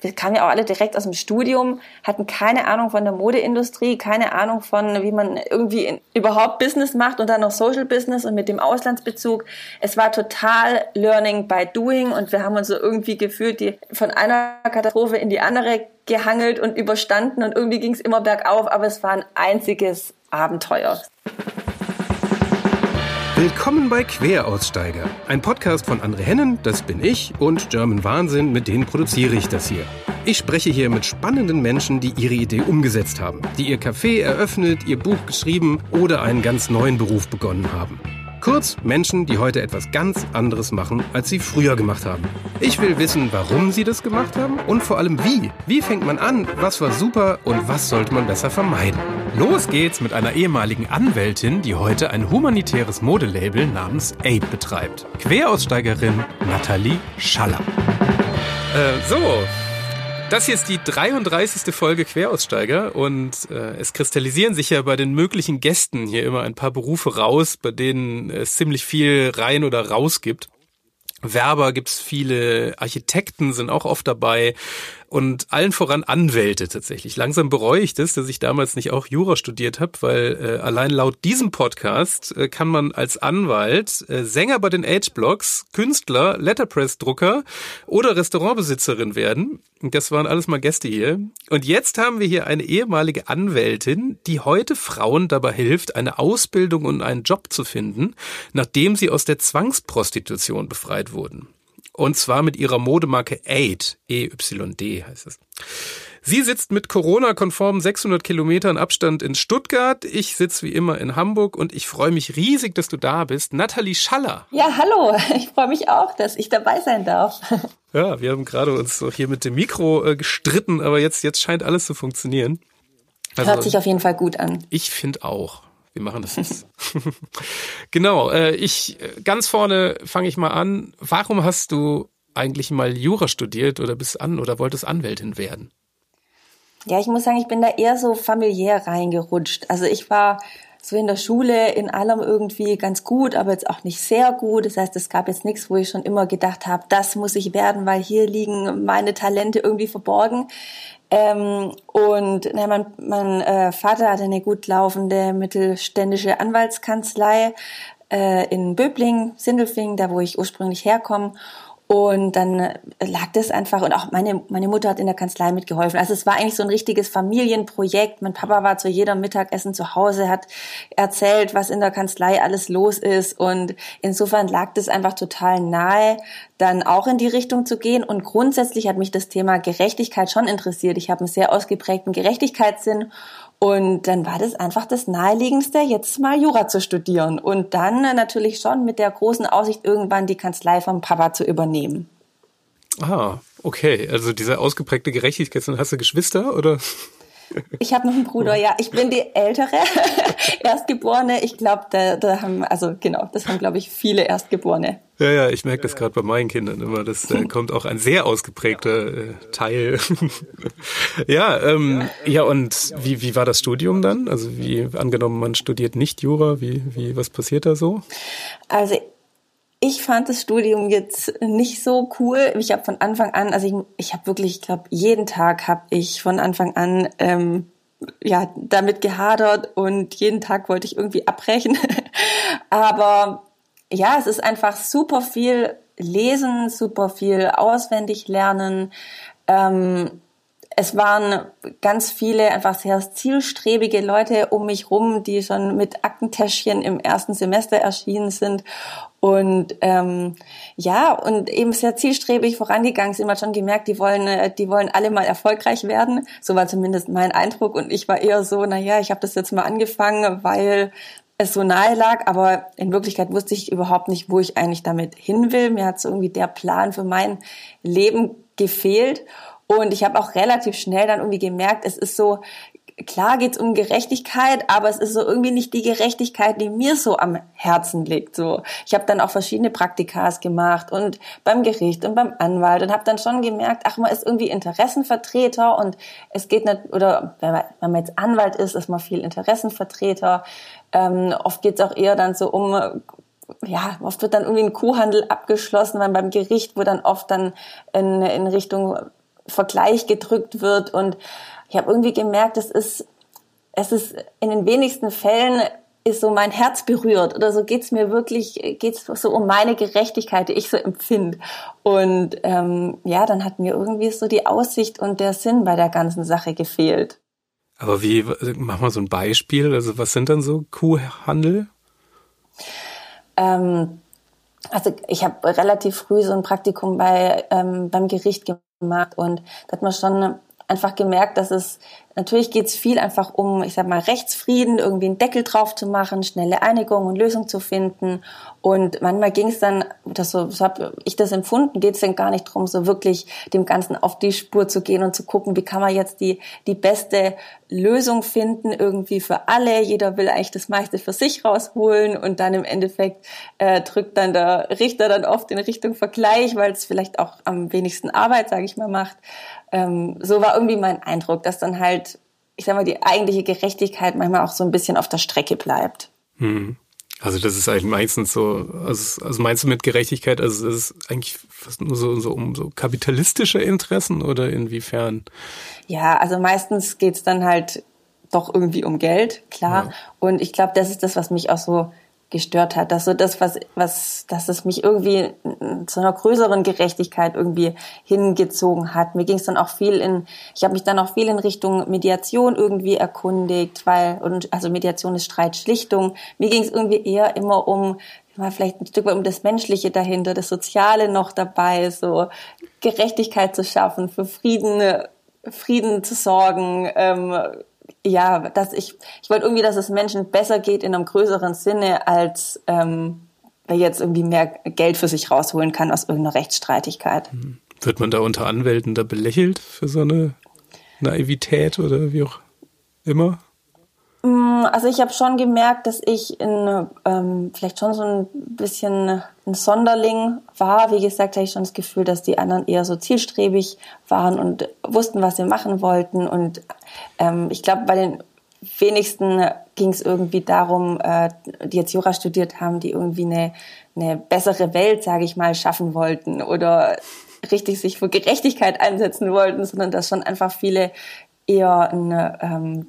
wir kamen ja auch alle direkt aus dem Studium, hatten keine Ahnung von der Modeindustrie, keine Ahnung von, wie man irgendwie in, überhaupt Business macht und dann noch Social Business und mit dem Auslandsbezug. Es war total Learning by Doing und wir haben uns so irgendwie gefühlt, die von einer Katastrophe in die andere gehangelt und überstanden und irgendwie ging es immer bergauf, aber es war ein einziges Abenteuer. Willkommen bei Queraussteiger, ein Podcast von André Hennen, das bin ich, und German Wahnsinn, mit denen produziere ich das hier. Ich spreche hier mit spannenden Menschen, die ihre Idee umgesetzt haben, die ihr Café eröffnet, ihr Buch geschrieben oder einen ganz neuen Beruf begonnen haben. Kurz Menschen, die heute etwas ganz anderes machen, als sie früher gemacht haben. Ich will wissen, warum sie das gemacht haben und vor allem wie. Wie fängt man an, was war super und was sollte man besser vermeiden. Los geht's mit einer ehemaligen Anwältin, die heute ein humanitäres Modelabel namens Ape betreibt. Queraussteigerin Nathalie Schaller. Äh, so, das hier ist die 33. Folge Queraussteiger und äh, es kristallisieren sich ja bei den möglichen Gästen hier immer ein paar Berufe raus, bei denen es ziemlich viel rein oder raus gibt. Werber gibt's viele, Architekten sind auch oft dabei und allen voran Anwälte tatsächlich. Langsam bereue ich das, dass ich damals nicht auch Jura studiert habe, weil äh, allein laut diesem Podcast äh, kann man als Anwalt äh, Sänger bei den Age-Blogs, Künstler, Letterpress-Drucker oder Restaurantbesitzerin werden. Das waren alles mal Gäste hier. Und jetzt haben wir hier eine ehemalige Anwältin, die heute Frauen dabei hilft, eine Ausbildung und einen Job zu finden, nachdem sie aus der Zwangsprostitution befreit wurden. Und zwar mit ihrer Modemarke Aid, EYD heißt es. Sie sitzt mit Corona-konformen 600 Kilometern Abstand in Stuttgart. Ich sitze wie immer in Hamburg und ich freue mich riesig, dass du da bist. Nathalie Schaller. Ja, hallo. Ich freue mich auch, dass ich dabei sein darf. Ja, wir haben gerade uns hier mit dem Mikro äh, gestritten, aber jetzt, jetzt scheint alles zu funktionieren. Also, Hört sich auf jeden Fall gut an. Ich finde auch. Wir machen das jetzt. genau, äh, ich ganz vorne fange ich mal an. Warum hast du eigentlich mal Jura studiert oder bist an oder wolltest Anwältin werden? Ja, ich muss sagen, ich bin da eher so familiär reingerutscht. Also ich war so in der Schule in allem irgendwie ganz gut, aber jetzt auch nicht sehr gut. Das heißt, es gab jetzt nichts, wo ich schon immer gedacht habe, das muss ich werden, weil hier liegen meine Talente irgendwie verborgen. Ähm, und na, mein, mein äh, Vater hatte eine gut laufende mittelständische Anwaltskanzlei äh, in Böbling, Sindelfing, da wo ich ursprünglich herkomme. Und dann äh, lag das einfach und auch meine, meine Mutter hat in der Kanzlei mitgeholfen. Also es war eigentlich so ein richtiges Familienprojekt. Mein Papa war zu jedem Mittagessen zu Hause, hat erzählt, was in der Kanzlei alles los ist. Und insofern lag das einfach total nahe, dann auch in die Richtung zu gehen. Und grundsätzlich hat mich das Thema Gerechtigkeit schon interessiert. Ich habe einen sehr ausgeprägten Gerechtigkeitssinn und dann war das einfach das Naheliegendste, jetzt mal Jura zu studieren und dann natürlich schon mit der großen Aussicht, irgendwann die Kanzlei vom Papa zu übernehmen. Ah, okay. Also diese ausgeprägte Gerechtigkeit, hast du Geschwister oder? Ich habe noch einen Bruder, ja. Ich bin die ältere Erstgeborene. Ich glaube, da, da haben, also genau, das haben, glaube ich, viele Erstgeborene. Ja, ja, ich merke das gerade bei meinen Kindern immer. Das da kommt auch ein sehr ausgeprägter äh, Teil. ja, ähm, ja, und wie, wie war das Studium dann? Also wie angenommen, man studiert nicht Jura, wie, wie, was passiert da so? Also ich fand das Studium jetzt nicht so cool. Ich habe von Anfang an, also ich, ich habe wirklich, ich glaube, jeden Tag habe ich von Anfang an ähm, ja damit gehadert und jeden Tag wollte ich irgendwie abbrechen. Aber ja, es ist einfach super viel lesen, super viel auswendig lernen. Ähm, es waren ganz viele einfach sehr zielstrebige Leute um mich rum, die schon mit Aktentäschchen im ersten Semester erschienen sind und ähm, ja und eben sehr zielstrebig vorangegangen sind. Man schon gemerkt, die wollen, äh, die wollen alle mal erfolgreich werden. So war zumindest mein Eindruck und ich war eher so, na ja, ich habe das jetzt mal angefangen, weil es so nahe lag, aber in Wirklichkeit wusste ich überhaupt nicht, wo ich eigentlich damit hin will. Mir hat so irgendwie der Plan für mein Leben gefehlt. Und ich habe auch relativ schnell dann irgendwie gemerkt, es ist so, klar geht's um Gerechtigkeit, aber es ist so irgendwie nicht die Gerechtigkeit, die mir so am Herzen liegt. So, ich habe dann auch verschiedene Praktikas gemacht und beim Gericht und beim Anwalt und habe dann schon gemerkt, ach man ist irgendwie Interessenvertreter und es geht nicht oder wenn man, jetzt Anwalt ist, ist man viel Interessenvertreter. Ähm, oft geht's auch eher dann so um ja, oft wird dann irgendwie ein Kuhhandel abgeschlossen, weil beim Gericht, wo dann oft dann in, in Richtung Vergleich gedrückt wird. Und ich habe irgendwie gemerkt, es ist, es ist in den wenigsten Fällen ist so mein Herz berührt oder so geht's mir wirklich, geht's so um meine Gerechtigkeit, die ich so empfinde. Und ähm, ja, dann hat mir irgendwie so die Aussicht und der Sinn bei der ganzen Sache gefehlt. Aber wie, mach mal so ein Beispiel, also was sind dann so Kuhhandel? Ähm, also ich habe relativ früh so ein Praktikum bei ähm, beim Gericht gemacht und da hat man schon einfach gemerkt, dass es natürlich geht es viel einfach um, ich sag mal, Rechtsfrieden, irgendwie einen Deckel drauf zu machen, schnelle Einigung und Lösung zu finden. Und manchmal ging es dann, das so, so habe ich das empfunden, geht es dann gar nicht drum, so wirklich dem Ganzen auf die Spur zu gehen und zu gucken, wie kann man jetzt die die beste Lösung finden irgendwie für alle. Jeder will eigentlich das meiste für sich rausholen und dann im Endeffekt äh, drückt dann der Richter dann oft in Richtung Vergleich, weil es vielleicht auch am wenigsten Arbeit, sage ich mal, macht ähm, so war irgendwie mein Eindruck, dass dann halt, ich sag mal, die eigentliche Gerechtigkeit manchmal auch so ein bisschen auf der Strecke bleibt. Hm. Also das ist eigentlich meistens so, also, also meinst du mit Gerechtigkeit, also es ist eigentlich fast nur so, so um so kapitalistische Interessen oder inwiefern? Ja, also meistens geht's dann halt doch irgendwie um Geld, klar. Ja. Und ich glaube, das ist das, was mich auch so gestört hat, dass so das, was, was, dass es mich irgendwie zu einer größeren Gerechtigkeit irgendwie hingezogen hat. Mir ging es dann auch viel in, ich habe mich dann auch viel in Richtung Mediation irgendwie erkundigt, weil, und also Mediation ist Streitschlichtung. Mir ging es irgendwie eher immer um, mal vielleicht ein Stück weit um das Menschliche dahinter, das Soziale noch dabei, so Gerechtigkeit zu schaffen, für Frieden, Frieden zu sorgen, ähm, ja, dass ich, ich wollte irgendwie, dass es Menschen besser geht in einem größeren Sinne, als ähm, wer jetzt irgendwie mehr Geld für sich rausholen kann aus irgendeiner Rechtsstreitigkeit. Hm. Wird man da unter Anwälten da belächelt für so eine Naivität oder wie auch immer? Mm, also ich habe schon gemerkt, dass ich in ähm, vielleicht schon so ein bisschen ein Sonderling war. Wie gesagt, hatte ich schon das Gefühl, dass die anderen eher so zielstrebig waren und wussten, was sie machen wollten. Und ähm, ich glaube, bei den wenigsten ging es irgendwie darum, äh, die jetzt Jura studiert haben, die irgendwie eine, eine bessere Welt, sage ich mal, schaffen wollten oder richtig sich für Gerechtigkeit einsetzen wollten, sondern dass schon einfach viele eher eine ähm,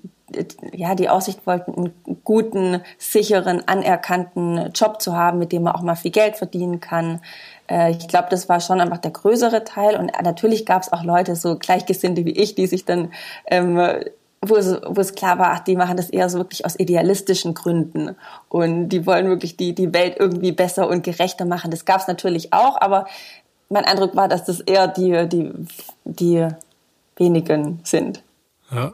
ja, die Aussicht wollten, einen guten, sicheren, anerkannten Job zu haben, mit dem man auch mal viel Geld verdienen kann. Äh, ich glaube, das war schon einfach der größere Teil. Und natürlich gab es auch Leute, so Gleichgesinnte wie ich, die sich dann, ähm, wo, es, wo es klar war, ach, die machen das eher so wirklich aus idealistischen Gründen. Und die wollen wirklich die, die Welt irgendwie besser und gerechter machen. Das gab es natürlich auch, aber mein Eindruck war, dass das eher die, die, die wenigen sind. Ja.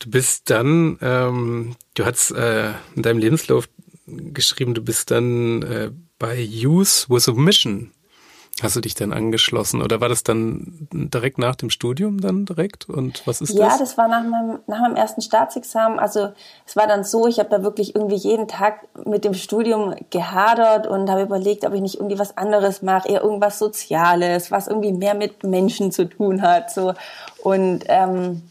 Du bist dann, ähm, du hast äh, in deinem Lebenslauf geschrieben, du bist dann äh, bei Use with a Mission. Hast du dich dann angeschlossen oder war das dann direkt nach dem Studium dann direkt? Und was ist ja, das? Ja, das war nach meinem, nach meinem ersten Staatsexamen. Also es war dann so, ich habe da wirklich irgendwie jeden Tag mit dem Studium gehadert und habe überlegt, ob ich nicht irgendwie was anderes mache, eher irgendwas Soziales, was irgendwie mehr mit Menschen zu tun hat. So. Und ähm,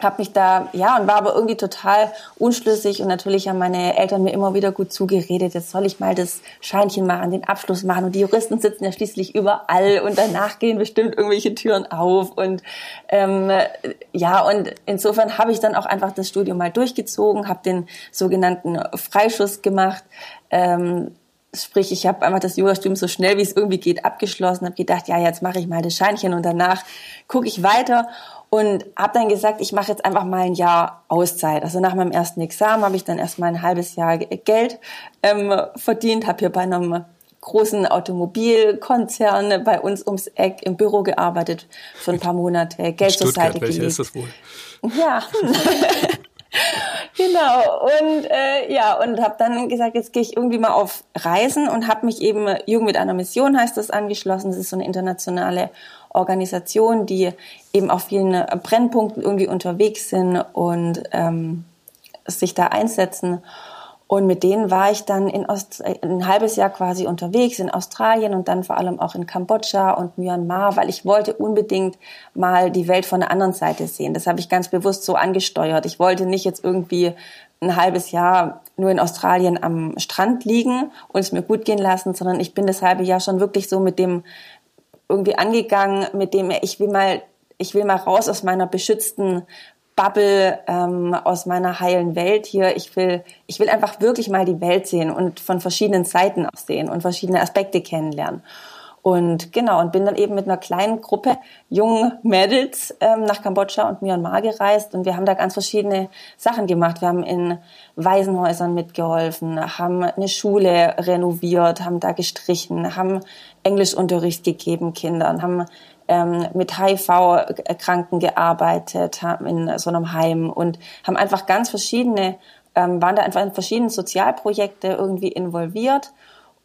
habe mich da, ja, und war aber irgendwie total unschlüssig und natürlich haben meine Eltern mir immer wieder gut zugeredet, jetzt soll ich mal das Scheinchen machen, den Abschluss machen und die Juristen sitzen ja schließlich überall und danach gehen bestimmt irgendwelche Türen auf und ähm, ja, und insofern habe ich dann auch einfach das Studium mal durchgezogen, habe den sogenannten Freischuss gemacht, ähm, Sprich, ich habe einfach das Jurastudium so schnell wie es irgendwie geht abgeschlossen, habe gedacht, ja, jetzt mache ich mal das Scheinchen und danach gucke ich weiter und habe dann gesagt, ich mache jetzt einfach mal ein Jahr Auszeit. Also nach meinem ersten Examen habe ich dann erstmal ein halbes Jahr Geld ähm, verdient, habe hier bei einem großen Automobilkonzern bei uns ums Eck im Büro gearbeitet für ein paar Monate, Geld zur Seite gelegt. Ist das wohl? Ja. genau und äh, ja und habe dann gesagt jetzt gehe ich irgendwie mal auf Reisen und habe mich eben Jugend mit einer Mission heißt das angeschlossen das ist so eine internationale Organisation, die eben auf vielen Brennpunkten irgendwie unterwegs sind und ähm, sich da einsetzen. Und mit denen war ich dann in Ost ein halbes Jahr quasi unterwegs in Australien und dann vor allem auch in Kambodscha und Myanmar, weil ich wollte unbedingt mal die Welt von der anderen Seite sehen. Das habe ich ganz bewusst so angesteuert. Ich wollte nicht jetzt irgendwie ein halbes Jahr nur in Australien am Strand liegen und es mir gut gehen lassen, sondern ich bin das halbe Jahr schon wirklich so mit dem irgendwie angegangen, mit dem ich will mal, ich will mal raus aus meiner beschützten Bubble, ähm, aus meiner heilen Welt hier. Ich will, ich will einfach wirklich mal die Welt sehen und von verschiedenen Seiten aus sehen und verschiedene Aspekte kennenlernen. Und genau, und bin dann eben mit einer kleinen Gruppe jungen Mädels ähm, nach Kambodscha und Myanmar gereist und wir haben da ganz verschiedene Sachen gemacht. Wir haben in Waisenhäusern mitgeholfen, haben eine Schule renoviert, haben da gestrichen, haben Englischunterricht gegeben Kindern, haben ähm, mit HIV-Kranken gearbeitet, haben in so einem Heim und haben einfach ganz verschiedene, ähm, waren da einfach in verschiedenen Sozialprojekte irgendwie involviert.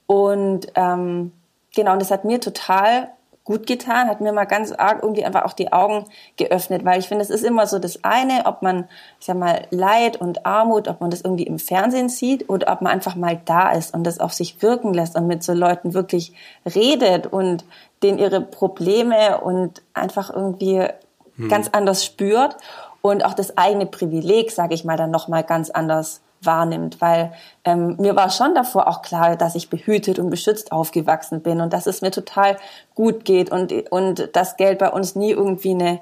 Und ähm, Genau, und das hat mir total gut getan, hat mir mal ganz arg irgendwie einfach auch die Augen geöffnet, weil ich finde, es ist immer so das eine, ob man, ich sag mal, Leid und Armut, ob man das irgendwie im Fernsehen sieht oder ob man einfach mal da ist und das auf sich wirken lässt und mit so Leuten wirklich redet und denen ihre Probleme und einfach irgendwie hm. ganz anders spürt und auch das eigene Privileg, sage ich mal, dann nochmal ganz anders wahrnimmt, weil ähm, mir war schon davor auch klar, dass ich behütet und beschützt aufgewachsen bin und dass es mir total gut geht und und das Geld bei uns nie irgendwie eine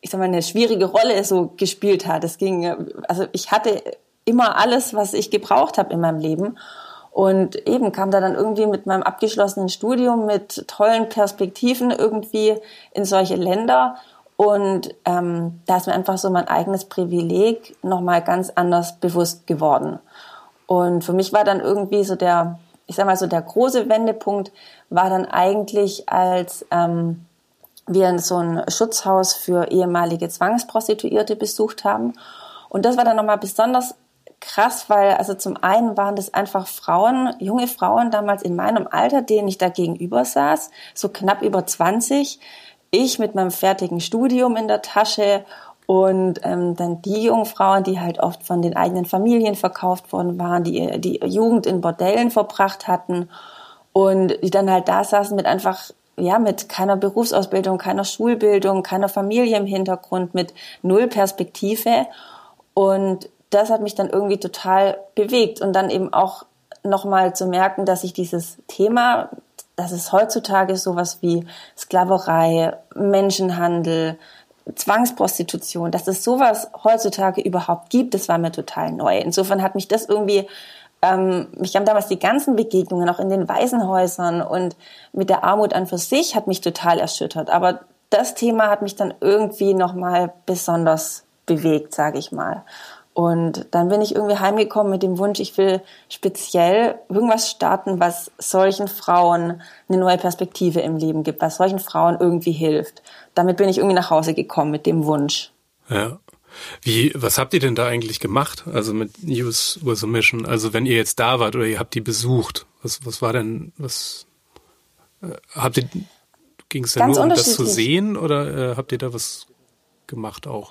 ich sag mal eine schwierige Rolle so gespielt hat. Es ging also ich hatte immer alles, was ich gebraucht habe in meinem Leben und eben kam da dann irgendwie mit meinem abgeschlossenen Studium mit tollen Perspektiven irgendwie in solche Länder und ähm, da ist mir einfach so mein eigenes Privileg nochmal ganz anders bewusst geworden. Und für mich war dann irgendwie so der, ich sag mal so der große Wendepunkt war dann eigentlich, als ähm, wir so ein Schutzhaus für ehemalige Zwangsprostituierte besucht haben. Und das war dann nochmal besonders krass, weil also zum einen waren das einfach Frauen, junge Frauen damals in meinem Alter, denen ich da gegenüber saß, so knapp über 20, ich mit meinem fertigen Studium in der Tasche und ähm, dann die Jungfrauen, die halt oft von den eigenen Familien verkauft worden waren, die die Jugend in Bordellen verbracht hatten und die dann halt da saßen mit einfach ja mit keiner Berufsausbildung, keiner Schulbildung, keiner Familie im Hintergrund, mit null Perspektive. Und das hat mich dann irgendwie total bewegt und dann eben auch nochmal zu merken, dass ich dieses Thema dass es heutzutage sowas wie Sklaverei, Menschenhandel, Zwangsprostitution, dass es sowas heutzutage überhaupt gibt, das war mir total neu. Insofern hat mich das irgendwie, ähm, mich haben damals die ganzen Begegnungen auch in den Waisenhäusern und mit der Armut an für sich hat mich total erschüttert. Aber das Thema hat mich dann irgendwie nochmal besonders bewegt, sage ich mal. Und dann bin ich irgendwie heimgekommen mit dem Wunsch, ich will speziell irgendwas starten, was solchen Frauen eine neue Perspektive im Leben gibt, was solchen Frauen irgendwie hilft. Damit bin ich irgendwie nach Hause gekommen mit dem Wunsch. Ja. Wie, was habt ihr denn da eigentlich gemacht? Also mit News with a Mission? Also wenn ihr jetzt da wart oder ihr habt die besucht, was, was war denn, was, äh, habt ihr, ging es denn nur um das zu sehen oder äh, habt ihr da was gemacht auch?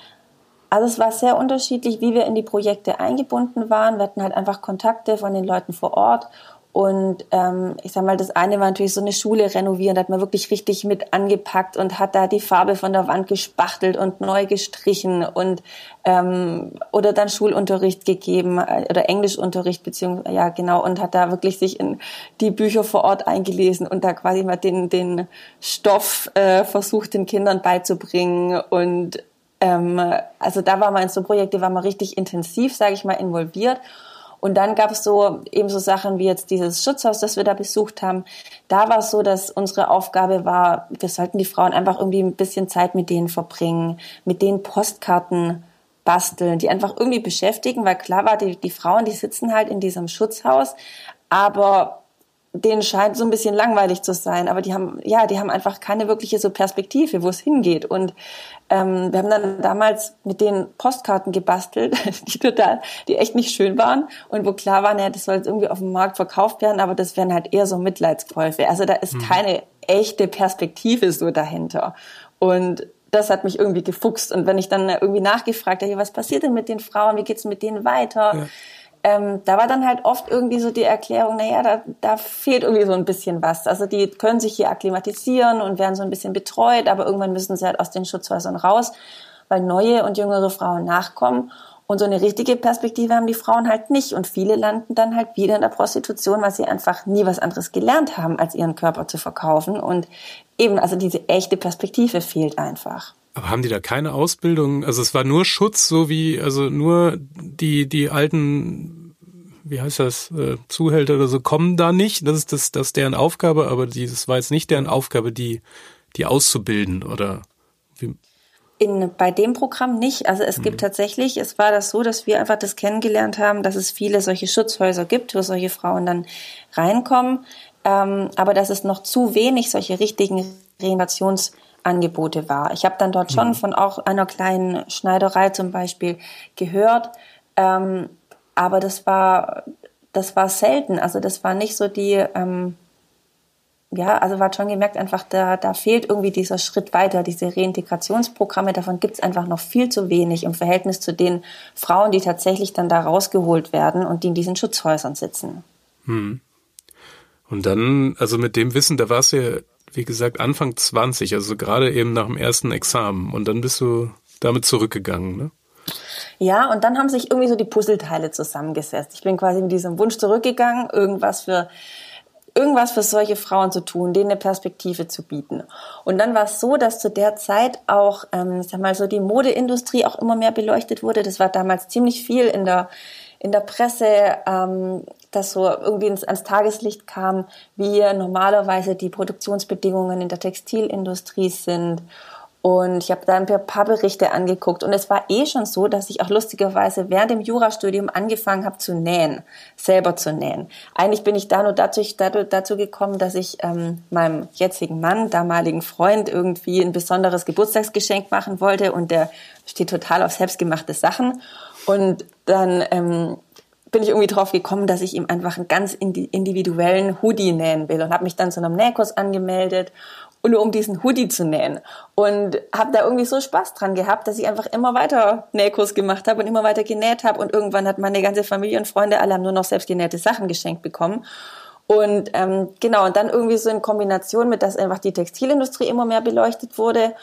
Also es war sehr unterschiedlich, wie wir in die Projekte eingebunden waren. Wir hatten halt einfach Kontakte von den Leuten vor Ort. Und ähm, ich sag mal, das eine war natürlich so eine Schule renovieren, da hat man wirklich richtig mit angepackt und hat da die Farbe von der Wand gespachtelt und neu gestrichen und ähm, oder dann Schulunterricht gegeben äh, oder Englischunterricht beziehungsweise ja genau und hat da wirklich sich in die Bücher vor Ort eingelesen und da quasi mal den den Stoff äh, versucht den Kindern beizubringen und ähm, also da war man in so Projekte, war man richtig intensiv, sage ich mal, involviert. Und dann gab es so eben so Sachen wie jetzt dieses Schutzhaus, das wir da besucht haben. Da war es so, dass unsere Aufgabe war, wir sollten die Frauen einfach irgendwie ein bisschen Zeit mit denen verbringen, mit denen Postkarten basteln, die einfach irgendwie beschäftigen, weil klar war, die, die Frauen, die sitzen halt in diesem Schutzhaus, aber denen scheint so ein bisschen langweilig zu sein, aber die haben, ja, die haben einfach keine wirkliche so Perspektive, wo es hingeht. Und ähm, wir haben dann damals mit denen Postkarten gebastelt, die total, die echt nicht schön waren und wo klar war, naja, das soll jetzt irgendwie auf dem Markt verkauft werden, aber das wären halt eher so Mitleidskäufe. Also da ist hm. keine echte Perspektive so dahinter. Und das hat mich irgendwie gefuchst. Und wenn ich dann irgendwie nachgefragt habe, was passiert denn mit den Frauen, wie geht's mit denen weiter? Ja ähm, da war dann halt oft irgendwie so die Erklärung, naja, da, da fehlt irgendwie so ein bisschen was. Also die können sich hier akklimatisieren und werden so ein bisschen betreut, aber irgendwann müssen sie halt aus den Schutzhäusern raus, weil neue und jüngere Frauen nachkommen. Und so eine richtige Perspektive haben die Frauen halt nicht. Und viele landen dann halt wieder in der Prostitution, weil sie einfach nie was anderes gelernt haben, als ihren Körper zu verkaufen. Und eben, also diese echte Perspektive fehlt einfach. Aber haben die da keine Ausbildung? Also es war nur Schutz, so wie, also nur die, die alten, wie heißt das, äh, Zuhälter oder so, kommen da nicht. Das ist das, das deren Aufgabe, aber dieses war jetzt nicht deren Aufgabe, die, die auszubilden oder wie? In, bei dem Programm nicht. Also es gibt mhm. tatsächlich, es war das so, dass wir einfach das kennengelernt haben, dass es viele solche Schutzhäuser gibt, wo solche Frauen dann reinkommen, ähm, aber dass es noch zu wenig solche richtigen Renovationsangebote war. Ich habe dann dort schon mhm. von auch einer kleinen Schneiderei zum Beispiel gehört, ähm, aber das war das war selten. Also das war nicht so die ähm, ja, also hat schon gemerkt, einfach da, da fehlt irgendwie dieser Schritt weiter, diese Reintegrationsprogramme, davon gibt es einfach noch viel zu wenig im Verhältnis zu den Frauen, die tatsächlich dann da rausgeholt werden und die in diesen Schutzhäusern sitzen. Hm. Und dann, also mit dem Wissen, da warst du ja, wie gesagt, Anfang 20, also gerade eben nach dem ersten Examen und dann bist du damit zurückgegangen, ne? Ja, und dann haben sich irgendwie so die Puzzleteile zusammengesetzt. Ich bin quasi mit diesem Wunsch zurückgegangen, irgendwas für irgendwas für solche Frauen zu tun, denen eine Perspektive zu bieten. Und dann war es so, dass zu der Zeit auch, ähm, sag mal so, die Modeindustrie auch immer mehr beleuchtet wurde. Das war damals ziemlich viel in der in der Presse, ähm, dass so irgendwie ins, ans Tageslicht kam, wie normalerweise die Produktionsbedingungen in der Textilindustrie sind und ich habe da ein paar Berichte angeguckt. Und es war eh schon so, dass ich auch lustigerweise während dem Jurastudium angefangen habe zu nähen, selber zu nähen. Eigentlich bin ich da nur dazu, dazu gekommen, dass ich ähm, meinem jetzigen Mann, damaligen Freund, irgendwie ein besonderes Geburtstagsgeschenk machen wollte. Und der steht total auf selbstgemachte Sachen. Und dann ähm, bin ich irgendwie drauf gekommen, dass ich ihm einfach einen ganz individuellen Hoodie nähen will und habe mich dann zu einem Nähkurs angemeldet nur um diesen Hoodie zu nähen. Und habe da irgendwie so Spaß dran gehabt, dass ich einfach immer weiter Nähkurs gemacht habe und immer weiter genäht habe. Und irgendwann hat meine ganze Familie und Freunde alle haben nur noch selbstgenähte Sachen geschenkt bekommen. Und ähm, genau, und dann irgendwie so in Kombination mit, dass einfach die Textilindustrie immer mehr beleuchtet wurde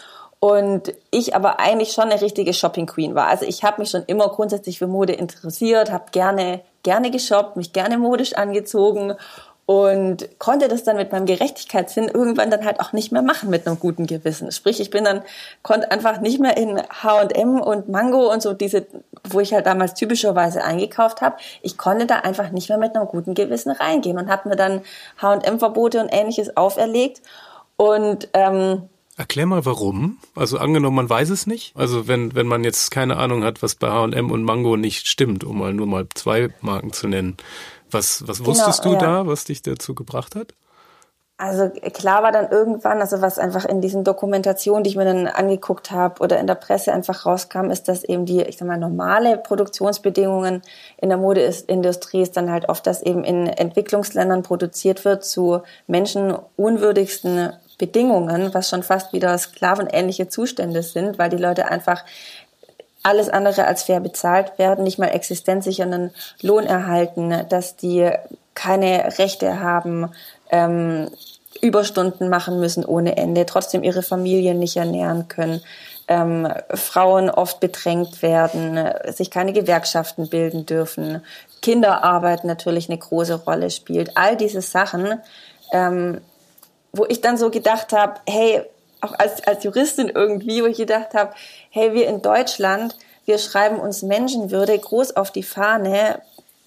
und ich aber eigentlich schon eine richtige Shopping Queen war. Also ich habe mich schon immer grundsätzlich für Mode interessiert, habe gerne gerne geshoppt, mich gerne modisch angezogen und konnte das dann mit meinem Gerechtigkeitssinn irgendwann dann halt auch nicht mehr machen mit einem guten Gewissen. Sprich, ich bin dann, konnte einfach nicht mehr in H&M und Mango und so diese, wo ich halt damals typischerweise eingekauft habe, ich konnte da einfach nicht mehr mit einem guten Gewissen reingehen und habe mir dann H&M-Verbote und ähnliches auferlegt und ähm, Erklär mal warum. Also angenommen, man weiß es nicht. Also wenn, wenn man jetzt keine Ahnung hat, was bei H&M und Mango nicht stimmt, um mal nur mal zwei Marken zu nennen. Was, was genau, wusstest genau, du ja. da, was dich dazu gebracht hat? Also klar war dann irgendwann, also was einfach in diesen Dokumentationen, die ich mir dann angeguckt habe oder in der Presse einfach rauskam, ist, dass eben die, ich sag mal, normale Produktionsbedingungen in der Modeindustrie ist dann halt oft, dass eben in Entwicklungsländern produziert wird zu menschenunwürdigsten Bedingungen, was schon fast wieder sklavenähnliche Zustände sind, weil die Leute einfach alles andere als fair bezahlt werden, nicht mal existenzsichernden Lohn erhalten, dass die keine Rechte haben, ähm, Überstunden machen müssen ohne Ende, trotzdem ihre Familien nicht ernähren können, ähm, Frauen oft bedrängt werden, sich keine Gewerkschaften bilden dürfen, Kinderarbeit natürlich eine große Rolle spielt. All diese Sachen, ähm, wo ich dann so gedacht habe, hey, auch als, als Juristin irgendwie, wo ich gedacht habe, hey, wir in Deutschland, wir schreiben uns Menschenwürde groß auf die Fahne.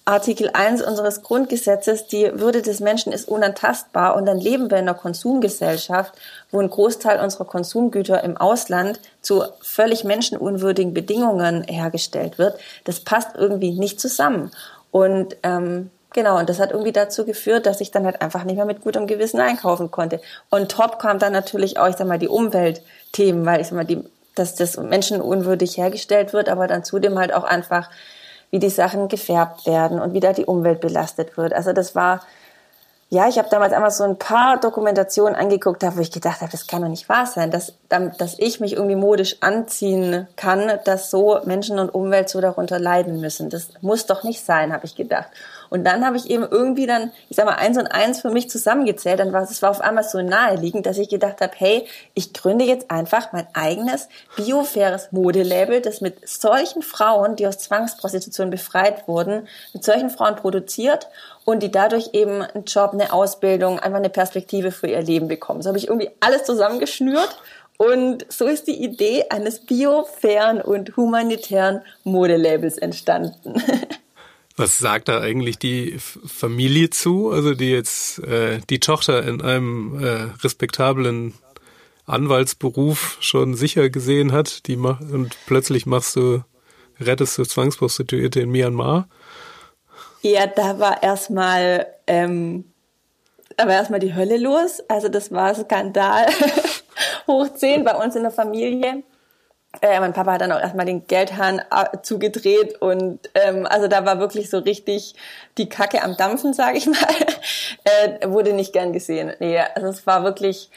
Artikel 1 unseres Grundgesetzes, die Würde des Menschen ist unantastbar und dann leben wir in einer Konsumgesellschaft, wo ein Großteil unserer Konsumgüter im Ausland zu völlig menschenunwürdigen Bedingungen hergestellt wird. Das passt irgendwie nicht zusammen. Und ähm, Genau, und das hat irgendwie dazu geführt, dass ich dann halt einfach nicht mehr mit gutem Gewissen einkaufen konnte. Und top kam dann natürlich auch, ich sag mal, die Umweltthemen, weil ich sag mal, die, dass das menschenunwürdig hergestellt wird, aber dann zudem halt auch einfach, wie die Sachen gefärbt werden und wie da die Umwelt belastet wird. Also das war, ja, ich habe damals einmal so ein paar Dokumentationen angeguckt, wo ich gedacht habe, das kann doch nicht wahr sein, dass, dass ich mich irgendwie modisch anziehen kann, dass so Menschen und Umwelt so darunter leiden müssen. Das muss doch nicht sein, habe ich gedacht. Und dann habe ich eben irgendwie dann, ich sag mal, eins und eins für mich zusammengezählt. Dann war es war auf einmal so naheliegend, dass ich gedacht habe, hey, ich gründe jetzt einfach mein eigenes biofaires Modelabel, das mit solchen Frauen, die aus Zwangsprostitution befreit wurden, mit solchen Frauen produziert und die dadurch eben einen Job, eine Ausbildung, einfach eine Perspektive für ihr Leben bekommen. So habe ich irgendwie alles zusammengeschnürt und so ist die Idee eines biofairen und humanitären Modelabels entstanden. Was sagt da eigentlich die Familie zu? Also die jetzt äh, die Tochter in einem äh, respektablen Anwaltsberuf schon sicher gesehen hat, die mach und plötzlich machst du rettest du Zwangsprostituierte in Myanmar? Ja, da war erstmal ähm, war erstmal die Hölle los. Also das war Skandal hoch zehn bei uns in der Familie. Äh, mein Papa hat dann auch erstmal den Geldhahn äh, zugedreht und ähm, also da war wirklich so richtig die Kacke am Dampfen, sage ich mal. äh, wurde nicht gern gesehen. Nee, also es war wirklich.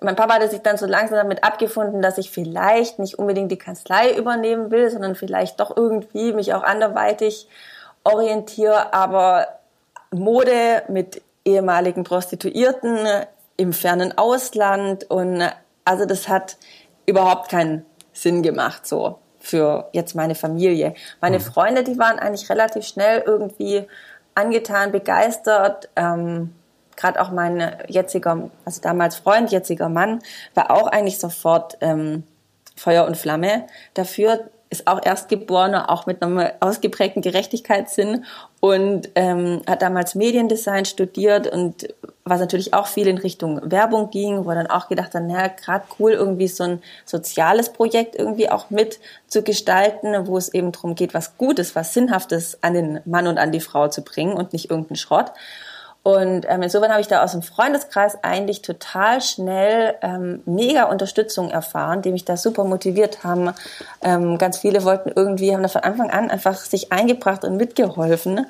Mein Papa hatte sich dann so langsam damit abgefunden, dass ich vielleicht nicht unbedingt die Kanzlei übernehmen will, sondern vielleicht doch irgendwie mich auch anderweitig orientiere, aber Mode mit ehemaligen Prostituierten im fernen Ausland und also das hat überhaupt keinen Sinn gemacht so für jetzt meine Familie. Meine mhm. Freunde, die waren eigentlich relativ schnell irgendwie angetan, begeistert. Ähm, Gerade auch mein jetziger, also damals Freund, jetziger Mann, war auch eigentlich sofort ähm, Feuer und Flamme dafür, ist auch Erstgeborener, auch mit einem ausgeprägten Gerechtigkeitssinn und ähm, hat damals Mediendesign studiert und was natürlich auch viel in Richtung Werbung ging, wo dann auch gedacht hat, naja, gerade cool, irgendwie so ein soziales Projekt irgendwie auch mit zu gestalten, wo es eben darum geht, was Gutes, was Sinnhaftes an den Mann und an die Frau zu bringen und nicht irgendeinen Schrott. Und ähm, insofern habe ich da aus dem Freundeskreis eigentlich total schnell ähm, mega Unterstützung erfahren, die mich da super motiviert haben. Ähm, ganz viele wollten irgendwie, haben da von Anfang an einfach sich eingebracht und mitgeholfen.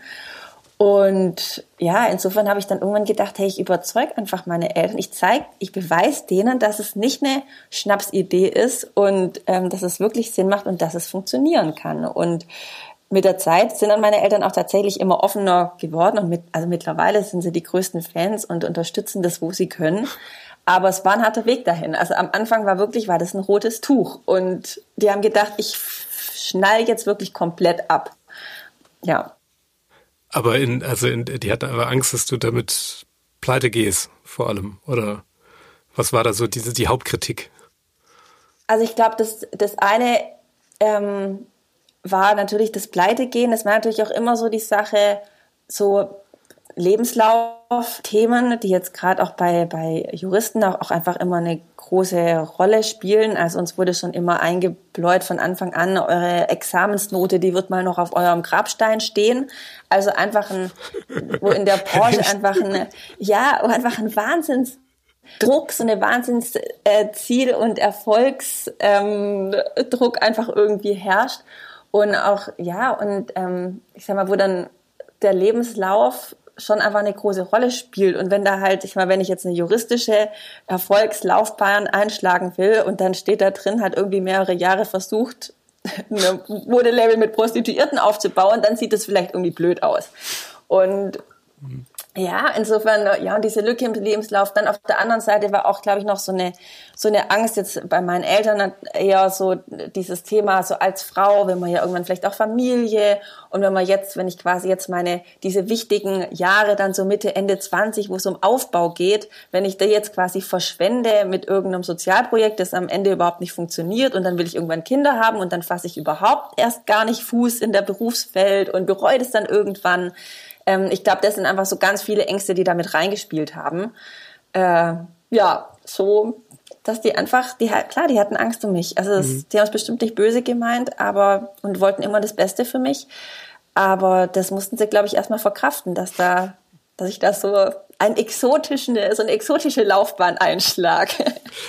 Und ja, insofern habe ich dann irgendwann gedacht, hey, ich überzeuge einfach meine Eltern. Ich zeige, ich beweise denen, dass es nicht eine Schnapsidee ist und ähm, dass es wirklich Sinn macht und dass es funktionieren kann. Und mit der Zeit sind dann meine Eltern auch tatsächlich immer offener geworden und mit, also mittlerweile sind sie die größten Fans und unterstützen das, wo sie können. Aber es war ein harter Weg dahin. Also am Anfang war wirklich, war das ein rotes Tuch und die haben gedacht, ich schnall jetzt wirklich komplett ab. Ja. Aber in, also in, die hatten aber Angst, dass du damit pleite gehst, vor allem, oder? Was war da so diese, die Hauptkritik? Also ich glaube, das, das eine, ähm, war natürlich das Pleitegehen. Das war natürlich auch immer so die Sache, so Lebenslauf-Themen, die jetzt gerade auch bei, bei Juristen auch, auch einfach immer eine große Rolle spielen. Also uns wurde schon immer eingebläut von Anfang an, eure Examensnote, die wird mal noch auf eurem Grabstein stehen. Also einfach ein, wo in der Branche einfach ein, ja, einfach ein Wahnsinns Druck, so eine Wahnsinnsziel- äh, und Erfolgsdruck ähm, einfach irgendwie herrscht. Und auch, ja, und ähm, ich sag mal, wo dann der Lebenslauf schon einfach eine große Rolle spielt. Und wenn da halt, ich meine, wenn ich jetzt eine juristische Erfolgslaufbahn einschlagen will und dann steht da drin, hat irgendwie mehrere Jahre versucht, ein Modelabel mit Prostituierten aufzubauen, dann sieht das vielleicht irgendwie blöd aus. Und mhm. Ja, insofern, ja, und diese Lücke im Lebenslauf. Dann auf der anderen Seite war auch, glaube ich, noch so eine, so eine Angst jetzt bei meinen Eltern eher so dieses Thema, so als Frau, wenn man ja irgendwann vielleicht auch Familie und wenn man jetzt, wenn ich quasi jetzt meine, diese wichtigen Jahre dann so Mitte, Ende 20, wo es um Aufbau geht, wenn ich da jetzt quasi verschwende mit irgendeinem Sozialprojekt, das am Ende überhaupt nicht funktioniert und dann will ich irgendwann Kinder haben und dann fasse ich überhaupt erst gar nicht Fuß in der Berufswelt und bereue das dann irgendwann ähm, ich glaube, das sind einfach so ganz viele Ängste, die damit reingespielt haben. Äh, ja, so, dass die einfach, die klar, die hatten Angst um mich. Also das, mhm. die haben es bestimmt nicht böse gemeint, aber und wollten immer das Beste für mich. Aber das mussten sie, glaube ich, erstmal verkraften, dass da, dass ich da so ein exotischen, so eine exotische Laufbahn einschlag.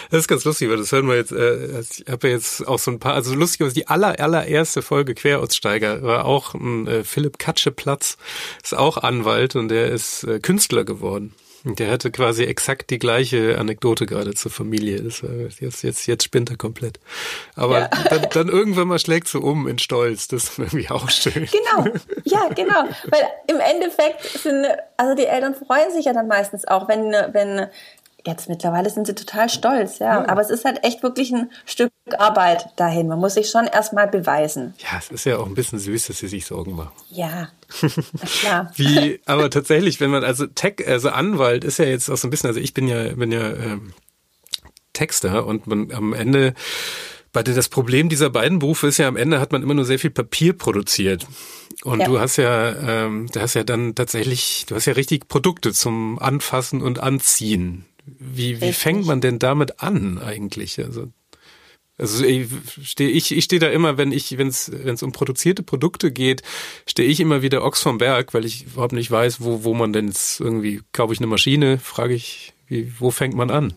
Das ist ganz lustig, weil das hören wir jetzt, äh, ich habe ja jetzt auch so ein paar, also lustig, die aller, allererste Folge Queraussteiger war auch ein äh, Philipp Katscheplatz, ist auch Anwalt und der ist äh, Künstler geworden. Der hatte quasi exakt die gleiche Anekdote gerade zur Familie. Das, jetzt, jetzt, jetzt spinnt er komplett. Aber ja. dann, dann irgendwann mal schlägt so um in Stolz. Das ist irgendwie auch schön. Genau, ja, genau. Weil im Endeffekt sind, also die Eltern freuen sich ja dann meistens auch, wenn, wenn Jetzt mittlerweile sind sie total stolz, ja. ja. Aber es ist halt echt wirklich ein Stück Arbeit dahin. Man muss sich schon erstmal beweisen. Ja, es ist ja auch ein bisschen süß, dass sie sich Sorgen machen. Ja, klar. Wie, aber tatsächlich, wenn man, also Tech, also Anwalt ist ja jetzt auch so ein bisschen, also ich bin ja, bin ja ähm, Texter und man am Ende bei das Problem dieser beiden Berufe ist ja, am Ende hat man immer nur sehr viel Papier produziert. Und ja. du hast ja, ähm, du hast ja dann tatsächlich, du hast ja richtig Produkte zum Anfassen und Anziehen. Wie, wie fängt man denn damit an eigentlich? Also, also ich stehe ich, ich stehe da immer, wenn ich, wenn es um produzierte Produkte geht, stehe ich immer wieder Ochs vom Berg, weil ich überhaupt nicht weiß, wo wo man denn jetzt irgendwie kaufe ich eine Maschine, frage ich, wie wo fängt man an?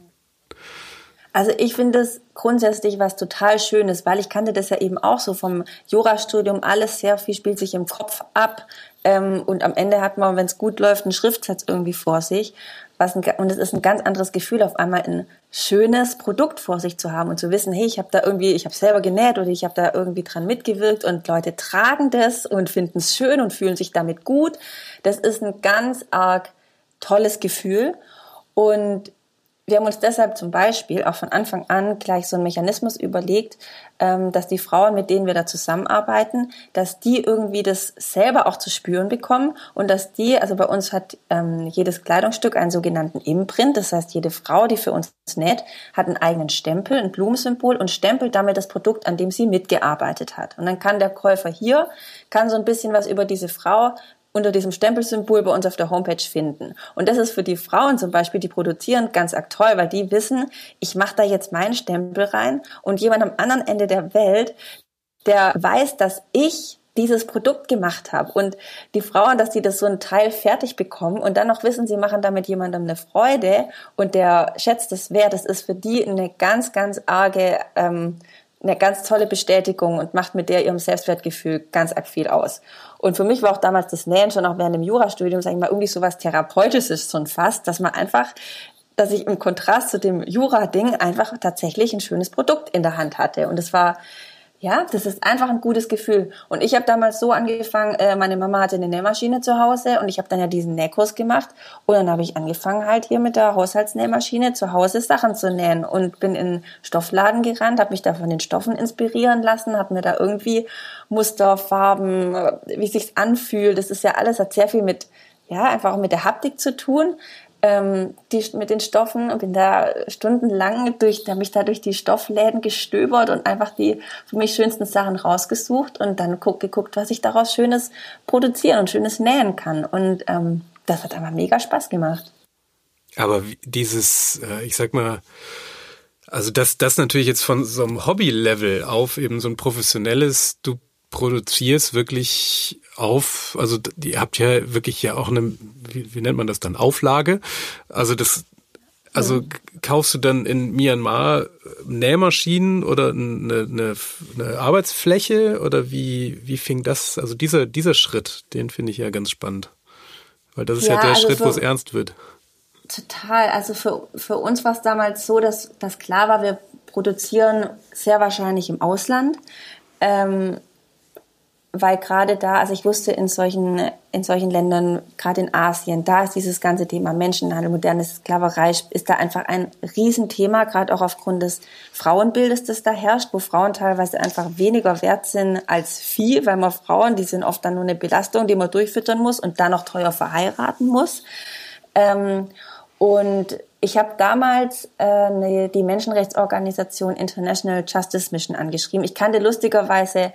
Also ich finde es grundsätzlich was total Schönes, weil ich kannte das ja eben auch so vom Jurastudium. Alles sehr viel spielt sich im Kopf ab ähm, und am Ende hat man, wenn es gut läuft, einen Schriftsatz irgendwie vor sich. Was ein, und es ist ein ganz anderes Gefühl, auf einmal ein schönes Produkt vor sich zu haben und zu wissen, hey, ich habe da irgendwie, ich habe selber genäht oder ich habe da irgendwie dran mitgewirkt und Leute tragen das und finden es schön und fühlen sich damit gut. Das ist ein ganz arg tolles Gefühl. Und wir haben uns deshalb zum Beispiel auch von Anfang an gleich so einen Mechanismus überlegt, dass die Frauen, mit denen wir da zusammenarbeiten, dass die irgendwie das selber auch zu spüren bekommen und dass die, also bei uns hat ähm, jedes Kleidungsstück einen sogenannten Imprint, das heißt jede Frau, die für uns näht, hat einen eigenen Stempel, ein Blumensymbol und stempelt damit das Produkt, an dem sie mitgearbeitet hat. Und dann kann der Käufer hier, kann so ein bisschen was über diese Frau unter diesem Stempelsymbol bei uns auf der Homepage finden. Und das ist für die Frauen zum Beispiel, die produzieren, ganz arg toll, weil die wissen, ich mache da jetzt meinen Stempel rein und jemand am anderen Ende der Welt, der weiß, dass ich dieses Produkt gemacht habe und die Frauen, dass die das so ein Teil fertig bekommen und dann noch wissen, sie machen damit jemandem eine Freude und der schätzt es wert, das ist für die eine ganz, ganz arge ähm, eine ganz tolle Bestätigung und macht mit der ihrem Selbstwertgefühl ganz arg viel aus. Und für mich war auch damals das Nähen schon auch während dem Jurastudium, sag ich mal, irgendwie so was Therapeutisches schon fast, dass man einfach dass ich im Kontrast zu dem Jura-Ding einfach tatsächlich ein schönes Produkt in der Hand hatte. Und es war ja, das ist einfach ein gutes Gefühl. Und ich habe damals so angefangen, äh, meine Mama hatte eine Nähmaschine zu Hause und ich habe dann ja diesen Nähkurs gemacht. Und dann habe ich angefangen halt hier mit der Haushaltsnähmaschine zu Hause Sachen zu nähen und bin in Stoffladen gerannt, habe mich da von den Stoffen inspirieren lassen, habe mir da irgendwie Muster, Farben, äh, wie sich's anfühlt. Das ist ja alles, hat sehr viel mit, ja, einfach auch mit der Haptik zu tun ähm, die, mit den Stoffen und bin da stundenlang durch, da mich da durch die Stoffläden gestöbert und einfach die für mich schönsten Sachen rausgesucht und dann guck, geguckt, was ich daraus Schönes produzieren und Schönes nähen kann. Und ähm, das hat einfach mega Spaß gemacht. Aber dieses, äh, ich sag mal, also das, das natürlich jetzt von so einem Hobby-Level auf eben so ein professionelles, du produzierst wirklich auf, also ihr habt ja wirklich ja auch eine, wie, wie nennt man das dann, Auflage. Also das, also kaufst du dann in Myanmar Nähmaschinen oder eine, eine, eine Arbeitsfläche oder wie, wie fing das, also dieser, dieser Schritt, den finde ich ja ganz spannend. Weil das ist ja, ja der also Schritt, wo es ernst wird. Total. Also für, für uns war es damals so, dass, dass klar war, wir produzieren sehr wahrscheinlich im Ausland. Ähm, weil gerade da, also ich wusste in solchen, in solchen Ländern, gerade in Asien, da ist dieses ganze Thema Menschenhandel, moderne Sklaverei, ist da einfach ein Riesenthema, gerade auch aufgrund des Frauenbildes, das da herrscht, wo Frauen teilweise einfach weniger wert sind als Vieh, weil man Frauen, die sind oft dann nur eine Belastung, die man durchfüttern muss und dann noch teuer verheiraten muss. Ähm, und ich habe damals äh, die Menschenrechtsorganisation International Justice Mission angeschrieben. Ich kannte lustigerweise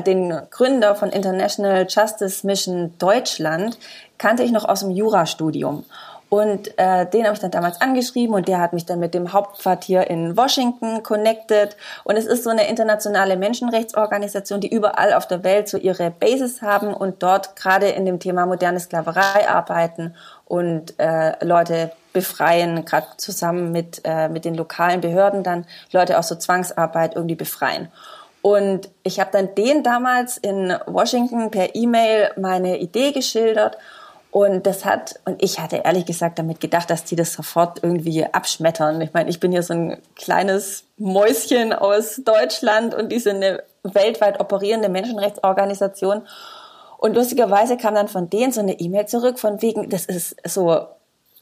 den Gründer von International Justice Mission Deutschland kannte ich noch aus dem Jurastudium. Und äh, den habe ich dann damals angeschrieben und der hat mich dann mit dem Hauptquartier in Washington connected. Und es ist so eine internationale Menschenrechtsorganisation, die überall auf der Welt so ihre Bases haben und dort gerade in dem Thema moderne Sklaverei arbeiten und äh, Leute befreien, gerade zusammen mit, äh, mit den lokalen Behörden dann Leute aus so Zwangsarbeit irgendwie befreien. Und ich habe dann den damals in Washington per E-Mail meine Idee geschildert Und das hat, und ich hatte ehrlich gesagt damit gedacht, dass die das sofort irgendwie abschmettern. Ich meine, ich bin hier so ein kleines Mäuschen aus Deutschland und die sind eine weltweit operierende Menschenrechtsorganisation. Und lustigerweise kam dann von denen so eine E-Mail zurück von wegen, das ist so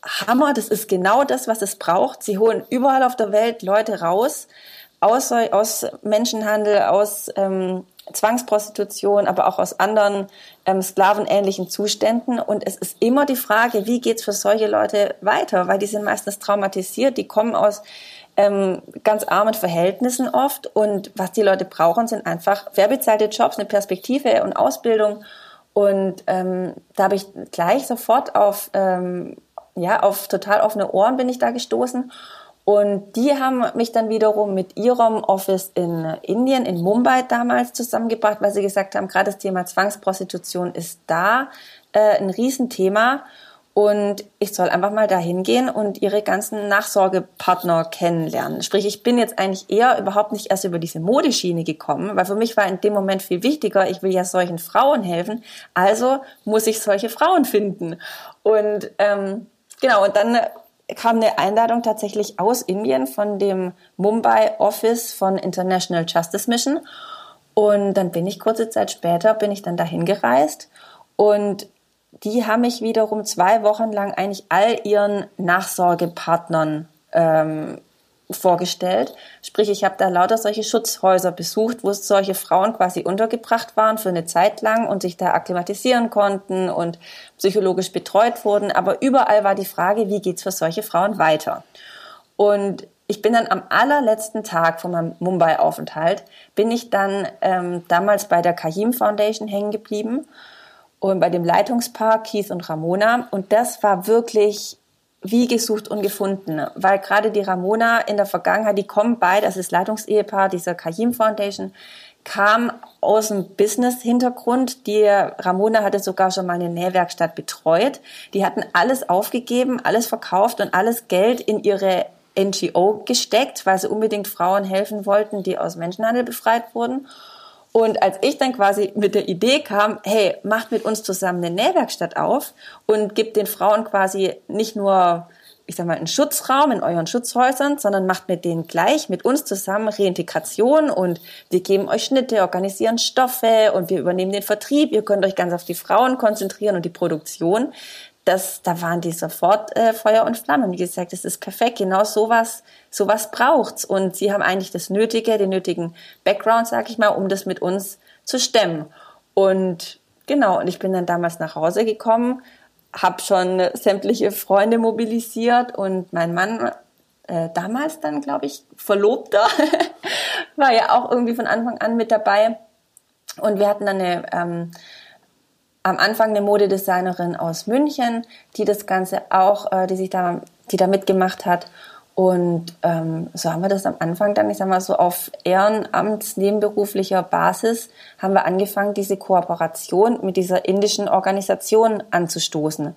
Hammer, das ist genau das, was es braucht. Sie holen überall auf der Welt Leute raus, aus, aus Menschenhandel, aus ähm, Zwangsprostitution, aber auch aus anderen ähm, sklavenähnlichen Zuständen. Und es ist immer die Frage, wie geht's für solche Leute weiter? Weil die sind meistens traumatisiert, die kommen aus ähm, ganz armen Verhältnissen oft. Und was die Leute brauchen, sind einfach verbezahlte Jobs, eine Perspektive und Ausbildung. Und ähm, da habe ich gleich sofort auf, ähm, ja, auf total offene Ohren bin ich da gestoßen. Und die haben mich dann wiederum mit ihrem Office in Indien, in Mumbai damals zusammengebracht, weil sie gesagt haben, gerade das Thema Zwangsprostitution ist da äh, ein Riesenthema. Und ich soll einfach mal dahin gehen und ihre ganzen Nachsorgepartner kennenlernen. Sprich, ich bin jetzt eigentlich eher überhaupt nicht erst über diese Modeschiene gekommen, weil für mich war in dem Moment viel wichtiger, ich will ja solchen Frauen helfen, also muss ich solche Frauen finden. Und ähm, genau, und dann kam eine Einladung tatsächlich aus Indien von dem Mumbai Office von International Justice Mission. Und dann bin ich kurze Zeit später, bin ich dann dahin gereist und die haben mich wiederum zwei Wochen lang eigentlich all ihren Nachsorgepartnern ähm, vorgestellt. Sprich, ich habe da lauter solche Schutzhäuser besucht, wo solche Frauen quasi untergebracht waren für eine Zeit lang und sich da akklimatisieren konnten und psychologisch betreut wurden. Aber überall war die Frage, wie geht's für solche Frauen weiter? Und ich bin dann am allerletzten Tag von meinem Mumbai-Aufenthalt, bin ich dann ähm, damals bei der Kahim Foundation hängen geblieben und bei dem Leitungspaar Keith und Ramona. Und das war wirklich wie gesucht und gefunden, weil gerade die Ramona in der Vergangenheit, die kommen beide, das Leitungsehepaar dieser Kahim Foundation, kam aus dem Business-Hintergrund. Die Ramona hatte sogar schon mal eine Nähwerkstatt betreut. Die hatten alles aufgegeben, alles verkauft und alles Geld in ihre NGO gesteckt, weil sie unbedingt Frauen helfen wollten, die aus Menschenhandel befreit wurden. Und als ich dann quasi mit der Idee kam, hey, macht mit uns zusammen eine Nähwerkstatt auf und gibt den Frauen quasi nicht nur, ich sag mal, einen Schutzraum in euren Schutzhäusern, sondern macht mit denen gleich, mit uns zusammen Reintegration und wir geben euch Schnitte, organisieren Stoffe und wir übernehmen den Vertrieb. Ihr könnt euch ganz auf die Frauen konzentrieren und die Produktion das, da waren die sofort äh, Feuer und Flamme und gesagt, das ist perfekt, genau sowas, sowas braucht's und sie haben eigentlich das Nötige, den nötigen Background, sag ich mal, um das mit uns zu stemmen. Und genau, und ich bin dann damals nach Hause gekommen, habe schon sämtliche Freunde mobilisiert und mein Mann äh, damals dann, glaube ich, Verlobter, war ja auch irgendwie von Anfang an mit dabei. Und wir hatten dann eine ähm, am Anfang eine Modedesignerin aus München, die das Ganze auch, äh, die sich da, die da mitgemacht hat. Und ähm, so haben wir das am Anfang dann, ich sag mal so auf Ehrenamts nebenberuflicher Basis, haben wir angefangen, diese Kooperation mit dieser indischen Organisation anzustoßen.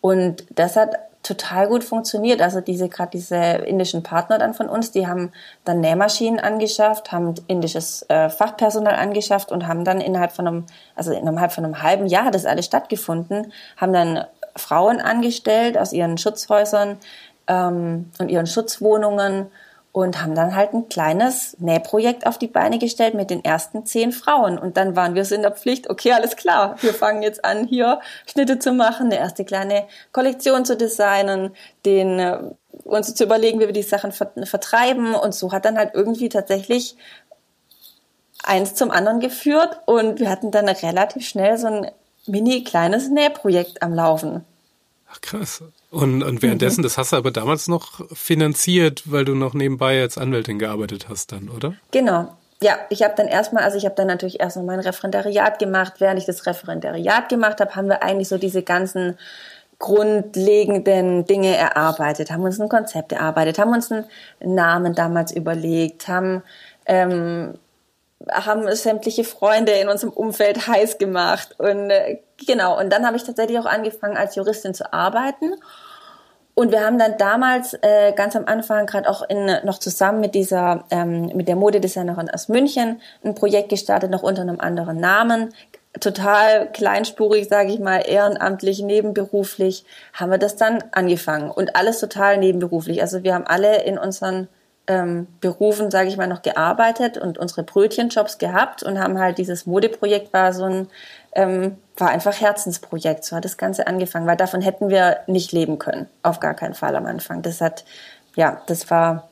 Und das hat total gut funktioniert. Also diese gerade diese indischen Partner dann von uns, die haben dann Nähmaschinen angeschafft, haben indisches äh, Fachpersonal angeschafft und haben dann innerhalb von einem, also innerhalb von einem halben Jahr das alles stattgefunden, haben dann Frauen angestellt aus ihren Schutzhäusern ähm, und ihren Schutzwohnungen und haben dann halt ein kleines Nähprojekt auf die Beine gestellt mit den ersten zehn Frauen. Und dann waren wir so in der Pflicht, okay, alles klar, wir fangen jetzt an, hier Schnitte zu machen, eine erste kleine Kollektion zu designen, den, äh, uns zu überlegen, wie wir die Sachen vertreiben. Und so hat dann halt irgendwie tatsächlich eins zum anderen geführt und wir hatten dann relativ schnell so ein mini kleines Nähprojekt am Laufen. Ach krass. Und, und währenddessen, mhm. das hast du aber damals noch finanziert, weil du noch nebenbei als Anwältin gearbeitet hast dann, oder? Genau. Ja, ich habe dann erstmal, also ich habe dann natürlich erst noch mein Referendariat gemacht. Während ich das Referendariat gemacht habe, haben wir eigentlich so diese ganzen grundlegenden Dinge erarbeitet, haben uns ein Konzept erarbeitet, haben uns einen Namen damals überlegt, haben ähm, haben sämtliche Freunde in unserem Umfeld heiß gemacht und äh, genau und dann habe ich tatsächlich auch angefangen als Juristin zu arbeiten und wir haben dann damals äh, ganz am Anfang gerade auch in, noch zusammen mit dieser ähm, mit der Modedesignerin aus München ein Projekt gestartet noch unter einem anderen Namen total kleinspurig, sage ich mal, ehrenamtlich, nebenberuflich, haben wir das dann angefangen. Und alles total nebenberuflich. Also wir haben alle in unseren ähm, Berufen, sage ich mal, noch gearbeitet und unsere Brötchenjobs gehabt und haben halt dieses Modeprojekt war so ein, ähm, war einfach Herzensprojekt. So hat das Ganze angefangen, weil davon hätten wir nicht leben können. Auf gar keinen Fall am Anfang. Das hat, ja, das war,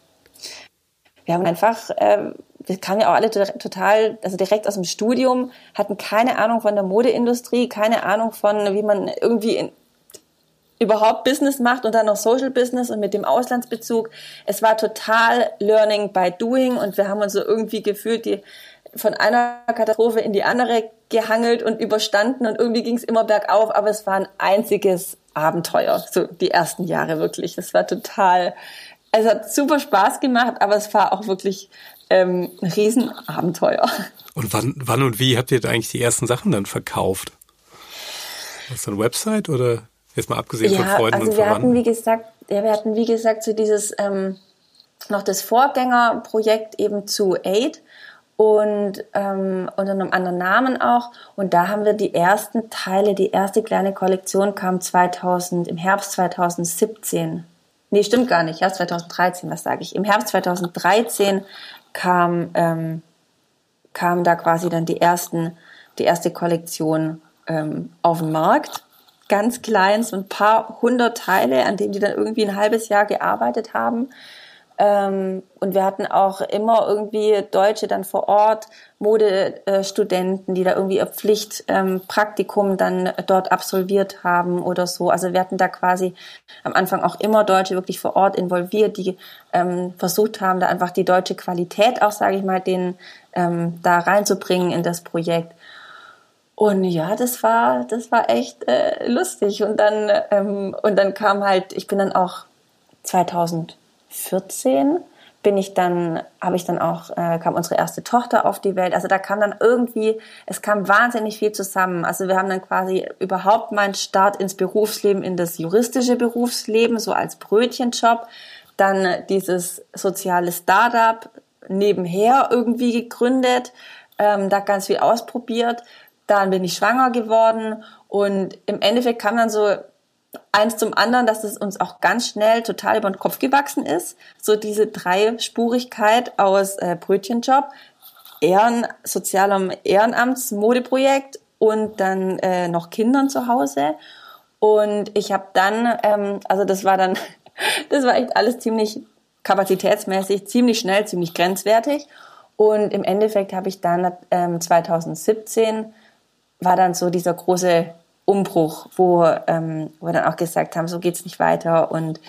wir haben einfach, äh, wir kamen ja auch alle total, also direkt aus dem Studium, hatten keine Ahnung von der Modeindustrie, keine Ahnung von, wie man irgendwie in, überhaupt Business macht und dann noch Social Business und mit dem Auslandsbezug. Es war total Learning by Doing und wir haben uns so irgendwie gefühlt, die von einer Katastrophe in die andere gehangelt und überstanden und irgendwie ging es immer bergauf, aber es war ein einziges Abenteuer, so die ersten Jahre wirklich. Es war total, es hat super Spaß gemacht, aber es war auch wirklich ähm, ein Riesenabenteuer. Und wann, wann und wie habt ihr da eigentlich die ersten Sachen dann verkauft? Hast du eine Website oder jetzt mal abgesehen ja, von Freunden also und wir hatten wie gesagt, ja, wir hatten wie gesagt so dieses ähm, noch das Vorgängerprojekt eben zu Aid und ähm, unter einem anderen Namen auch. Und da haben wir die ersten Teile, die erste kleine Kollektion kam 2000 im Herbst 2017. Nee, stimmt gar nicht. Herbst 2013, was sage ich? Im Herbst 2013 kam ähm, kam da quasi dann die ersten die erste Kollektion ähm, auf den Markt. Ganz klein, so ein paar hundert Teile, an denen die dann irgendwie ein halbes Jahr gearbeitet haben. Ähm, und wir hatten auch immer irgendwie Deutsche dann vor Ort, Modestudenten, die da irgendwie ihr Pflichtpraktikum ähm, dann dort absolviert haben oder so. Also wir hatten da quasi am Anfang auch immer Deutsche wirklich vor Ort involviert, die ähm, versucht haben, da einfach die deutsche Qualität auch, sage ich mal, den ähm, da reinzubringen in das Projekt. Und ja, das war, das war echt äh, lustig. Und dann, ähm, und dann kam halt, ich bin dann auch 2000 14 bin ich dann, habe ich dann auch, äh, kam unsere erste Tochter auf die Welt. Also da kam dann irgendwie, es kam wahnsinnig viel zusammen. Also wir haben dann quasi überhaupt meinen Start ins Berufsleben, in das juristische Berufsleben, so als Brötchenjob. Dann dieses soziale Startup nebenher irgendwie gegründet, ähm, da ganz viel ausprobiert. Dann bin ich schwanger geworden und im Endeffekt kam dann so eins zum anderen, dass es uns auch ganz schnell total über den Kopf gewachsen ist. So diese Dreispurigkeit aus äh, Brötchenjob, Ehren, sozialem Ehrenamtsmodeprojekt und dann äh, noch Kindern zu Hause. Und ich habe dann, ähm, also das war dann, das war echt alles ziemlich kapazitätsmäßig, ziemlich schnell, ziemlich grenzwertig. Und im Endeffekt habe ich dann ähm, 2017 war dann so dieser große Umbruch, wo, ähm, wo wir dann auch gesagt haben, so geht's nicht weiter und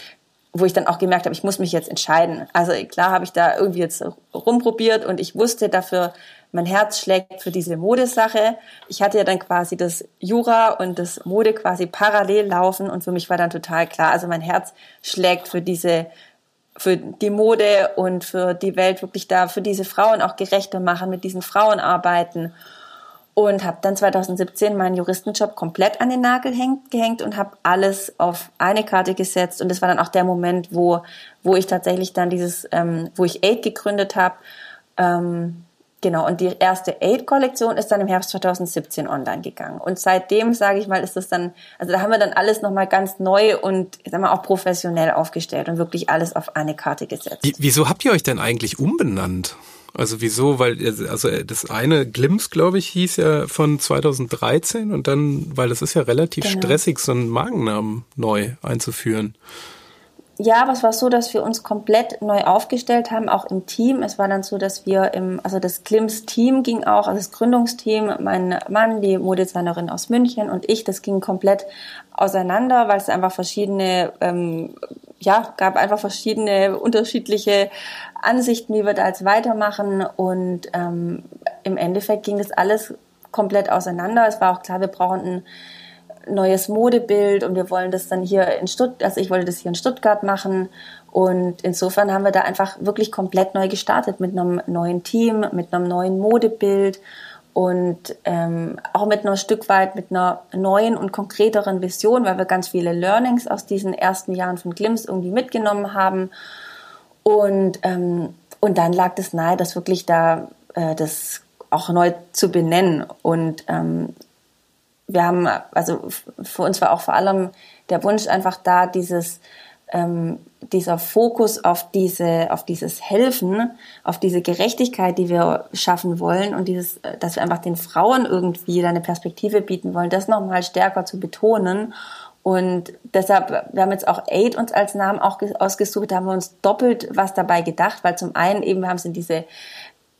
wo ich dann auch gemerkt habe, ich muss mich jetzt entscheiden. Also klar habe ich da irgendwie jetzt rumprobiert und ich wusste dafür, mein Herz schlägt für diese Modesache. Ich hatte ja dann quasi das Jura und das Mode quasi parallel laufen und für mich war dann total klar, also mein Herz schlägt für diese für die Mode und für die Welt wirklich da, für diese Frauen auch gerechter machen, mit diesen Frauen arbeiten und habe dann 2017 meinen Juristenjob komplett an den Nagel hängt, gehängt und habe alles auf eine Karte gesetzt und das war dann auch der Moment, wo wo ich tatsächlich dann dieses, ähm, wo ich Aid gegründet habe. Ähm, genau und die erste Aid-Kollektion ist dann im Herbst 2017 online gegangen und seitdem sage ich mal ist das dann, also da haben wir dann alles noch mal ganz neu und ich sag mal auch professionell aufgestellt und wirklich alles auf eine Karte gesetzt. Wieso habt ihr euch denn eigentlich umbenannt? Also wieso? Weil also das eine Glimps, glaube ich, hieß ja von 2013 und dann, weil das ist ja relativ genau. stressig, so einen Markennamen neu einzuführen. Ja, aber es war so, dass wir uns komplett neu aufgestellt haben, auch im Team. Es war dann so, dass wir im, also das Klims Team ging auch, also das Gründungsteam, mein Mann, die Modedesignerin aus München und ich, das ging komplett auseinander, weil es einfach verschiedene, ähm, ja, gab einfach verschiedene unterschiedliche Ansichten, wie wir da jetzt weitermachen. Und ähm, im Endeffekt ging das alles komplett auseinander. Es war auch klar, wir brauchen ein neues Modebild und wir wollen das dann hier in Stuttgart, also ich wollte das hier in Stuttgart machen. Und insofern haben wir da einfach wirklich komplett neu gestartet mit einem neuen Team, mit einem neuen Modebild und ähm, auch mit einer Stück weit mit einer neuen und konkreteren Vision, weil wir ganz viele Learnings aus diesen ersten Jahren von Glimms irgendwie mitgenommen haben. Und, ähm, und dann lag es nahe, das wirklich da äh, das auch neu zu benennen. Und ähm, wir haben, also für uns war auch vor allem der Wunsch einfach da, dieses ähm, dieser Fokus auf diese, auf dieses Helfen, auf diese Gerechtigkeit, die wir schaffen wollen und dieses, äh, dass wir einfach den Frauen irgendwie eine Perspektive bieten wollen, das nochmal stärker zu betonen. Und deshalb, wir haben jetzt auch Aid uns als Namen auch ausgesucht, da haben wir uns doppelt was dabei gedacht, weil zum einen eben, wir haben es in diese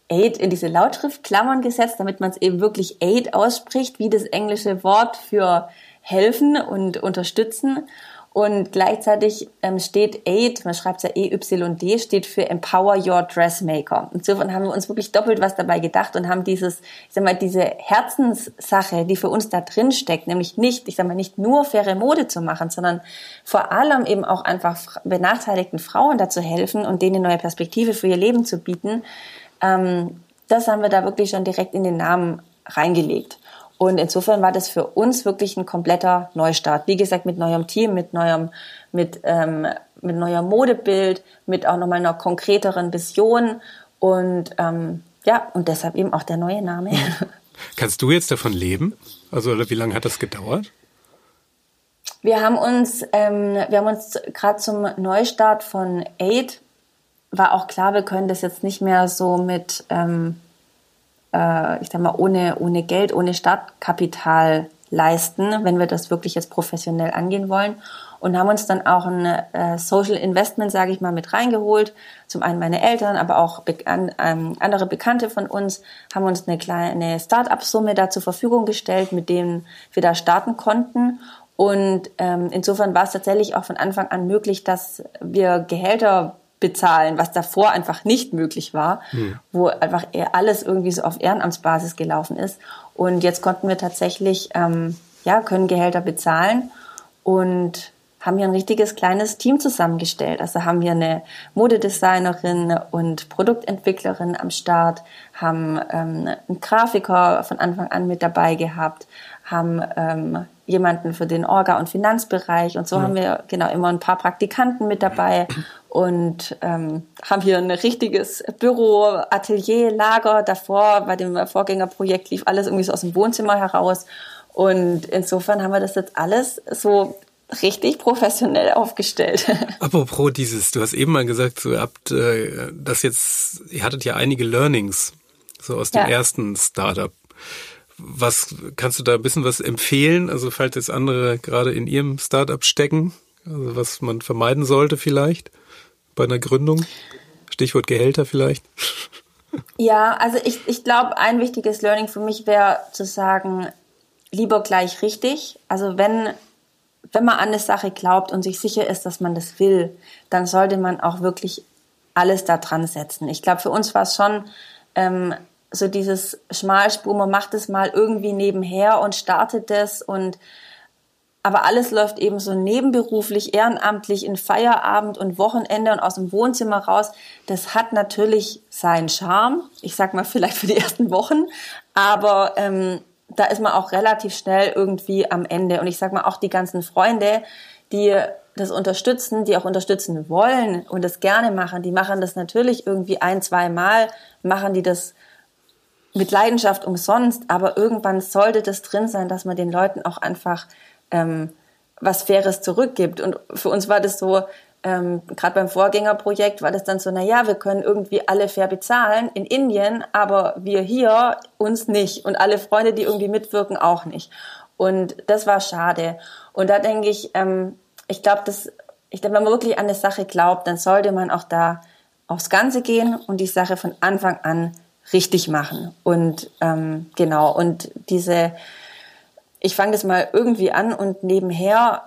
Aid, in diese Lautschriftklammern gesetzt, damit man es eben wirklich Aid ausspricht, wie das englische Wort für helfen und unterstützen. Und gleichzeitig ähm, steht AID, man schreibt ja EYD, steht für Empower Your Dressmaker. Insofern haben wir uns wirklich doppelt was dabei gedacht und haben dieses, ich sag mal, diese Herzenssache, die für uns da drin steckt, nämlich nicht, ich sag mal, nicht nur faire Mode zu machen, sondern vor allem eben auch einfach benachteiligten Frauen dazu helfen und denen eine neue Perspektive für ihr Leben zu bieten. Ähm, das haben wir da wirklich schon direkt in den Namen reingelegt. Und insofern war das für uns wirklich ein kompletter Neustart. Wie gesagt, mit neuem Team, mit neuem, mit, ähm, mit neuem Modebild, mit auch nochmal einer konkreteren Vision und ähm, ja, und deshalb eben auch der neue Name. Kannst du jetzt davon leben? Also wie lange hat das gedauert? Wir haben uns, ähm, wir haben uns gerade zum Neustart von Aid war auch klar, wir können das jetzt nicht mehr so mit ähm, äh, ich sag mal, ohne, ohne Geld, ohne Startkapital leisten, wenn wir das wirklich jetzt professionell angehen wollen. Und haben uns dann auch ein äh, Social Investment, sage ich mal, mit reingeholt. Zum einen meine Eltern, aber auch be an, ähm, andere Bekannte von uns haben uns eine kleine Start-up-Summe da zur Verfügung gestellt, mit denen wir da starten konnten. Und ähm, insofern war es tatsächlich auch von Anfang an möglich, dass wir Gehälter bezahlen, was davor einfach nicht möglich war, hm. wo einfach alles irgendwie so auf Ehrenamtsbasis gelaufen ist. Und jetzt konnten wir tatsächlich, ähm, ja, können Gehälter bezahlen und haben hier ein richtiges kleines Team zusammengestellt. Also haben wir eine Modedesignerin und Produktentwicklerin am Start, haben ähm, einen Grafiker von Anfang an mit dabei gehabt, haben ähm, jemanden für den Orga- und Finanzbereich und so ja. haben wir genau immer ein paar Praktikanten mit dabei und ähm, haben hier ein richtiges Büro, Atelier, Lager. Davor bei dem Vorgängerprojekt lief alles irgendwie so aus dem Wohnzimmer heraus und insofern haben wir das jetzt alles so richtig professionell aufgestellt. Apropos dieses, du hast eben mal gesagt, so, ihr habt äh, das jetzt, ihr hattet ja einige Learnings so aus dem ja. ersten Startup. Was kannst du da ein bisschen was empfehlen? Also falls jetzt andere gerade in ihrem Startup stecken, also was man vermeiden sollte vielleicht bei einer Gründung? Stichwort Gehälter vielleicht. Ja, also ich, ich glaube, ein wichtiges Learning für mich wäre zu sagen, lieber gleich richtig. Also wenn, wenn man an eine Sache glaubt und sich sicher ist, dass man das will, dann sollte man auch wirklich alles da dran setzen. Ich glaube, für uns war es schon ähm, so dieses Schmalspur, man macht es mal irgendwie nebenher und startet das und aber alles läuft eben so nebenberuflich, ehrenamtlich in Feierabend und Wochenende und aus dem Wohnzimmer raus. Das hat natürlich seinen Charme. Ich sag mal vielleicht für die ersten Wochen, aber ähm, da ist man auch relativ schnell irgendwie am Ende. Und ich sag mal auch die ganzen Freunde, die das unterstützen, die auch unterstützen wollen und das gerne machen, die machen das natürlich irgendwie ein, zwei Mal, machen die das mit Leidenschaft umsonst, aber irgendwann sollte das drin sein, dass man den Leuten auch einfach ähm, was Faires zurückgibt. Und für uns war das so, ähm, gerade beim Vorgängerprojekt war das dann so, na ja, wir können irgendwie alle fair bezahlen in Indien, aber wir hier uns nicht und alle Freunde, die irgendwie mitwirken, auch nicht. Und das war schade. Und da denke ich, ähm, ich glaube, dass ich glaube, wenn man wirklich an eine Sache glaubt, dann sollte man auch da aufs Ganze gehen und die Sache von Anfang an richtig machen. Und ähm, genau, und diese, ich fange das mal irgendwie an und nebenher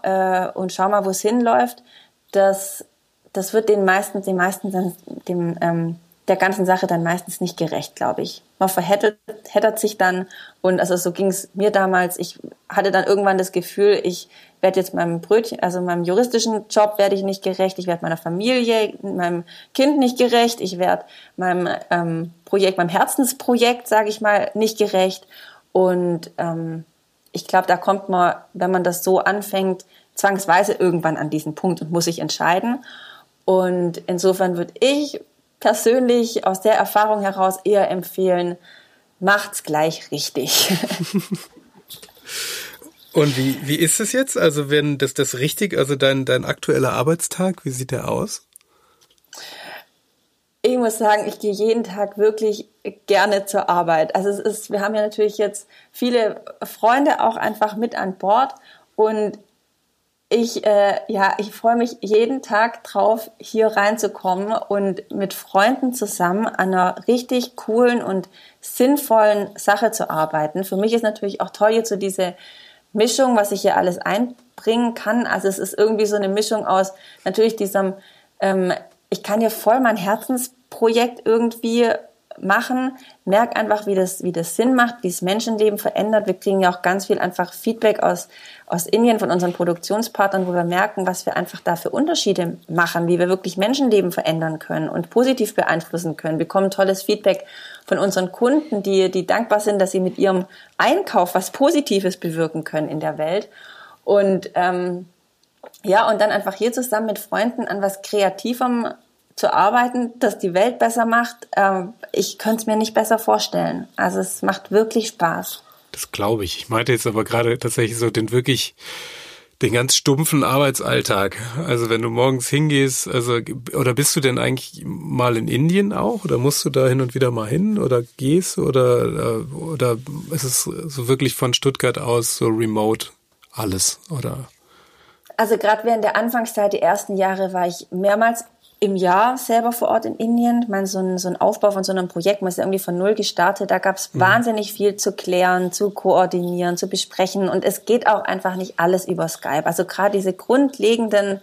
äh, und schau mal, wo es hinläuft, das, das wird den meisten, den meisten dann, dem, ähm, der ganzen Sache dann meistens nicht gerecht, glaube ich. Man verheddert heddert sich dann und also so ging es mir damals. Ich hatte dann irgendwann das Gefühl, ich werde jetzt meinem Brötchen, also meinem juristischen Job werde ich nicht gerecht, ich werde meiner Familie, meinem Kind nicht gerecht, ich werde meinem ähm, Projekt, meinem Herzensprojekt, sage ich mal, nicht gerecht. Und ähm, ich glaube, da kommt man, wenn man das so anfängt, zwangsweise irgendwann an diesen Punkt und muss sich entscheiden. Und insofern würde ich persönlich aus der Erfahrung heraus eher empfehlen, macht's gleich richtig. Und wie, wie ist es jetzt? Also wenn das das richtig, also dein, dein aktueller Arbeitstag, wie sieht der aus? Ich muss sagen, ich gehe jeden Tag wirklich gerne zur Arbeit. Also es ist, wir haben ja natürlich jetzt viele Freunde auch einfach mit an Bord und ich, äh, ja, ich freue mich jeden Tag drauf, hier reinzukommen und mit Freunden zusammen an einer richtig coolen und sinnvollen Sache zu arbeiten. Für mich ist natürlich auch toll jetzt so diese Mischung, was ich hier alles einbringen kann. Also es ist irgendwie so eine Mischung aus natürlich diesem, ähm, ich kann hier voll mein Herzensprojekt irgendwie machen, merk einfach, wie das, wie das Sinn macht, wie es Menschenleben verändert. Wir kriegen ja auch ganz viel einfach Feedback aus, aus Indien von unseren Produktionspartnern, wo wir merken, was wir einfach da für Unterschiede machen, wie wir wirklich Menschenleben verändern können und positiv beeinflussen können. Wir bekommen tolles Feedback von unseren Kunden, die, die dankbar sind, dass sie mit ihrem Einkauf was Positives bewirken können in der Welt. Und ähm, ja, und dann einfach hier zusammen mit Freunden an was Kreativem zu arbeiten, das die Welt besser macht, ähm, ich könnte es mir nicht besser vorstellen. Also es macht wirklich Spaß. Das glaube ich. Ich meinte jetzt aber gerade tatsächlich so den wirklich den ganz stumpfen Arbeitsalltag. Also wenn du morgens hingehst, also oder bist du denn eigentlich mal in Indien auch oder musst du da hin und wieder mal hin oder gehst oder äh, oder ist es so wirklich von Stuttgart aus so remote alles oder? Also gerade während der Anfangszeit, die ersten Jahre, war ich mehrmals im Jahr selber vor Ort in Indien. Ich meine, so ein, so ein Aufbau von so einem Projekt, man ist ja irgendwie von null gestartet. Da gab es mhm. wahnsinnig viel zu klären, zu koordinieren, zu besprechen. Und es geht auch einfach nicht alles über Skype. Also gerade diese grundlegenden,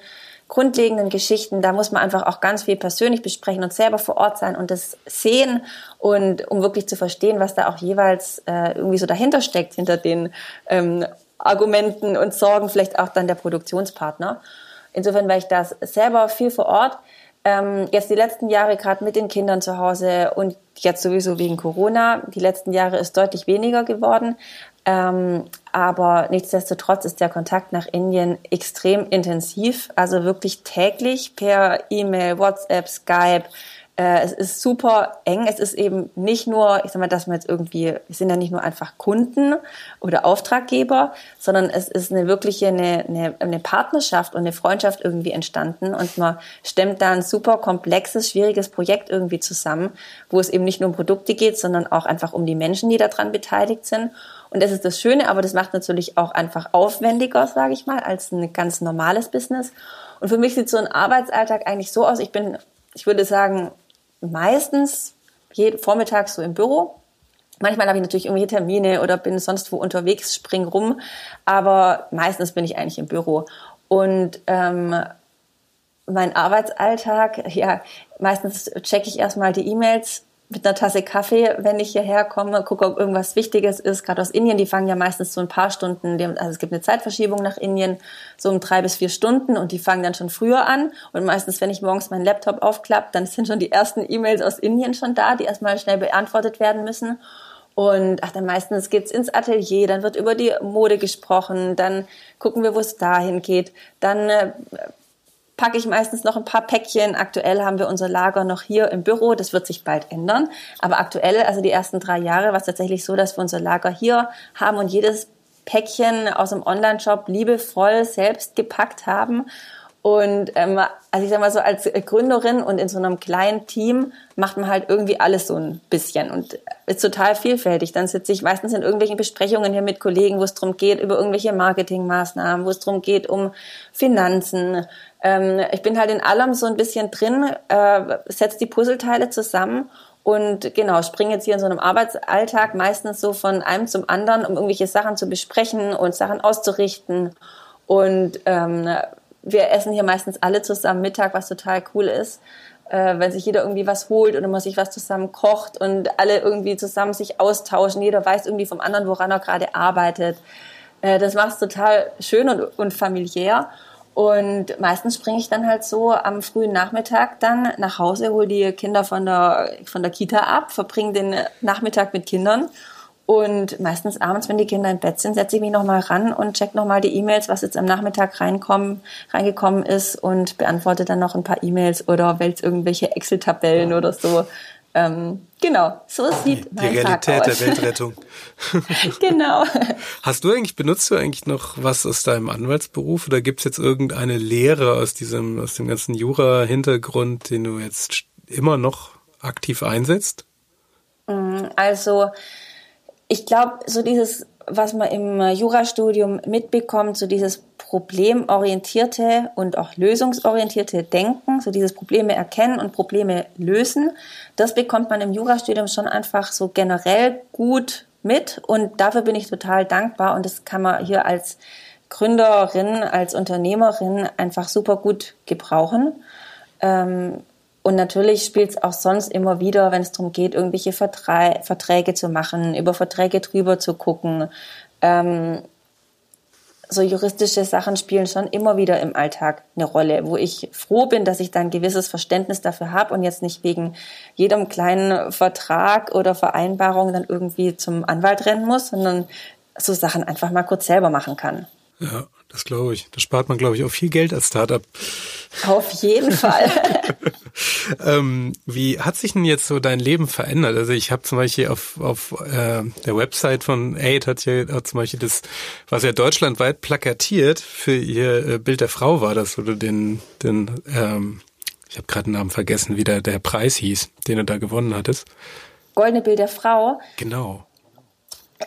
grundlegenden Geschichten, da muss man einfach auch ganz viel persönlich besprechen und selber vor Ort sein und das sehen und um wirklich zu verstehen, was da auch jeweils äh, irgendwie so dahinter steckt, hinter den ähm, Argumenten und Sorgen, vielleicht auch dann der Produktionspartner. Insofern war ich das selber viel vor Ort ähm, jetzt die letzten Jahre gerade mit den Kindern zu Hause und jetzt sowieso wegen Corona. Die letzten Jahre ist deutlich weniger geworden. Ähm, aber nichtsdestotrotz ist der Kontakt nach Indien extrem intensiv, also wirklich täglich per E-Mail, WhatsApp, Skype, äh, es ist super eng. Es ist eben nicht nur, ich sag mal, dass wir jetzt irgendwie, wir sind ja nicht nur einfach Kunden oder Auftraggeber, sondern es ist eine wirkliche eine, eine, eine Partnerschaft und eine Freundschaft irgendwie entstanden und man stemmt da ein super komplexes, schwieriges Projekt irgendwie zusammen, wo es eben nicht nur um Produkte geht, sondern auch einfach um die Menschen, die daran beteiligt sind. Und das ist das Schöne, aber das macht natürlich auch einfach aufwendiger, sage ich mal, als ein ganz normales Business. Und für mich sieht so ein Arbeitsalltag eigentlich so aus. Ich bin, ich würde sagen, meistens jeden vormittags so im Büro. Manchmal habe ich natürlich irgendwelche Termine oder bin sonst wo unterwegs, spring rum, aber meistens bin ich eigentlich im Büro. Und ähm, mein Arbeitsalltag, ja, meistens checke ich erstmal die E-Mails, mit einer Tasse Kaffee, wenn ich hierher komme, gucke, ob irgendwas Wichtiges ist. Gerade aus Indien, die fangen ja meistens so ein paar Stunden, also es gibt eine Zeitverschiebung nach Indien, so um drei bis vier Stunden und die fangen dann schon früher an. Und meistens, wenn ich morgens meinen Laptop aufklappe, dann sind schon die ersten E-Mails aus Indien schon da, die erstmal schnell beantwortet werden müssen. Und ach, dann meistens geht's ins Atelier, dann wird über die Mode gesprochen, dann gucken wir, wo es dahin geht. Dann äh, packe ich meistens noch ein paar Päckchen. Aktuell haben wir unser Lager noch hier im Büro. Das wird sich bald ändern. Aber aktuell, also die ersten drei Jahre, war es tatsächlich so, dass wir unser Lager hier haben und jedes Päckchen aus dem Online-Shop liebevoll selbst gepackt haben und ähm, also ich sag mal so, als Gründerin und in so einem kleinen Team macht man halt irgendwie alles so ein bisschen und ist total vielfältig. Dann sitze ich meistens in irgendwelchen Besprechungen hier mit Kollegen, wo es darum geht, über irgendwelche Marketingmaßnahmen, wo es darum geht, um Finanzen. Ähm, ich bin halt in allem so ein bisschen drin, äh, setze die Puzzleteile zusammen und genau, springe jetzt hier in so einem Arbeitsalltag meistens so von einem zum anderen, um irgendwelche Sachen zu besprechen und Sachen auszurichten. Und ähm, wir essen hier meistens alle zusammen Mittag, was total cool ist. Äh, wenn sich jeder irgendwie was holt oder man sich was zusammen kocht und alle irgendwie zusammen sich austauschen. Jeder weiß irgendwie vom anderen, woran er gerade arbeitet. Äh, das macht es total schön und, und familiär. Und meistens springe ich dann halt so am frühen Nachmittag dann nach Hause, hole die Kinder von der, von der Kita ab, verbringe den Nachmittag mit Kindern und meistens abends, wenn die Kinder im Bett sind, setze ich mich nochmal ran und check nochmal die E-Mails, was jetzt am Nachmittag reinkommen, reingekommen ist und beantworte dann noch ein paar E-Mails oder wälze irgendwelche Excel-Tabellen oder so. Ähm, Genau, so sieht die Realität der Weltrettung. genau. Hast du eigentlich, benutzt du eigentlich noch was aus deinem Anwaltsberuf oder gibt es jetzt irgendeine Lehre aus diesem, aus dem ganzen Jura-Hintergrund, den du jetzt immer noch aktiv einsetzt? Mm, also, ich glaube, so dieses was man im Jurastudium mitbekommt, so dieses problemorientierte und auch lösungsorientierte Denken, so dieses Probleme erkennen und Probleme lösen, das bekommt man im Jurastudium schon einfach so generell gut mit und dafür bin ich total dankbar und das kann man hier als Gründerin, als Unternehmerin einfach super gut gebrauchen. Ähm, und natürlich spielt es auch sonst immer wieder, wenn es darum geht, irgendwelche Verträ Verträge zu machen, über Verträge drüber zu gucken. Ähm, so juristische Sachen spielen schon immer wieder im Alltag eine Rolle, wo ich froh bin, dass ich da ein gewisses Verständnis dafür habe und jetzt nicht wegen jedem kleinen Vertrag oder Vereinbarung dann irgendwie zum Anwalt rennen muss, sondern so Sachen einfach mal kurz selber machen kann. Ja, das glaube ich. Da spart man, glaube ich, auch viel Geld als Startup. Auf jeden Fall. ähm, wie hat sich denn jetzt so dein Leben verändert? Also ich habe zum Beispiel auf, auf äh, der Website von Aid hat ja hat zum Beispiel das, was ja deutschlandweit plakatiert für ihr äh, Bild der Frau war das oder den, den ähm, ich habe gerade den Namen vergessen, wie der, der Preis hieß, den du da gewonnen hattest. Goldene Bild der Frau. Genau.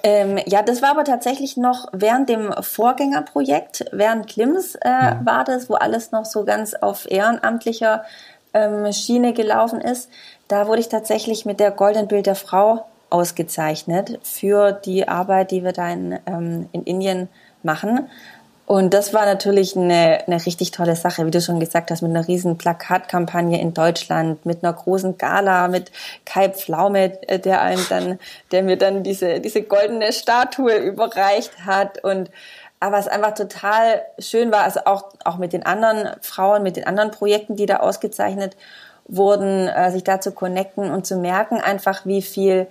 Ähm, ja, das war aber tatsächlich noch während dem Vorgängerprojekt, während Klims äh, ja. war das, wo alles noch so ganz auf ehrenamtlicher ähm, Schiene gelaufen ist. Da wurde ich tatsächlich mit der Golden Bild der Frau ausgezeichnet für die Arbeit, die wir da in, ähm, in Indien machen. Und das war natürlich eine, eine richtig tolle Sache, wie du schon gesagt hast, mit einer riesen Plakatkampagne in Deutschland, mit einer großen Gala, mit Kai Pflaume, äh, der einem dann, der mir dann diese, diese goldene Statue überreicht hat. Und aber es einfach total schön war, also auch, auch mit den anderen Frauen, mit den anderen Projekten, die da ausgezeichnet wurden, äh, sich da zu connecten und zu merken einfach, wie viel,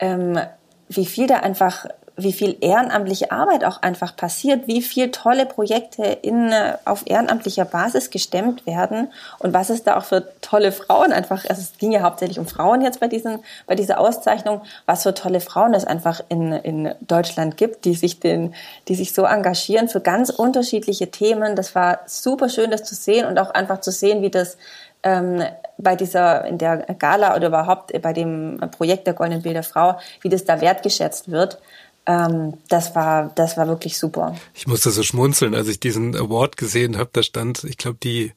ähm, wie viel da einfach wie viel ehrenamtliche Arbeit auch einfach passiert, wie viel tolle Projekte in, äh, auf ehrenamtlicher Basis gestemmt werden und was es da auch für tolle Frauen einfach, also es ging ja hauptsächlich um Frauen jetzt bei diesen, bei dieser Auszeichnung, was für tolle Frauen es einfach in, in Deutschland gibt, die sich den, die sich so engagieren für ganz unterschiedliche Themen. Das war super schön, das zu sehen und auch einfach zu sehen, wie das ähm, bei dieser, in der Gala oder überhaupt bei dem Projekt der Goldenen Bilder Frau, wie das da wertgeschätzt wird ähm, das war, das war wirklich super. Ich musste so schmunzeln, als ich diesen Award gesehen habe. Da stand, ich glaube, die,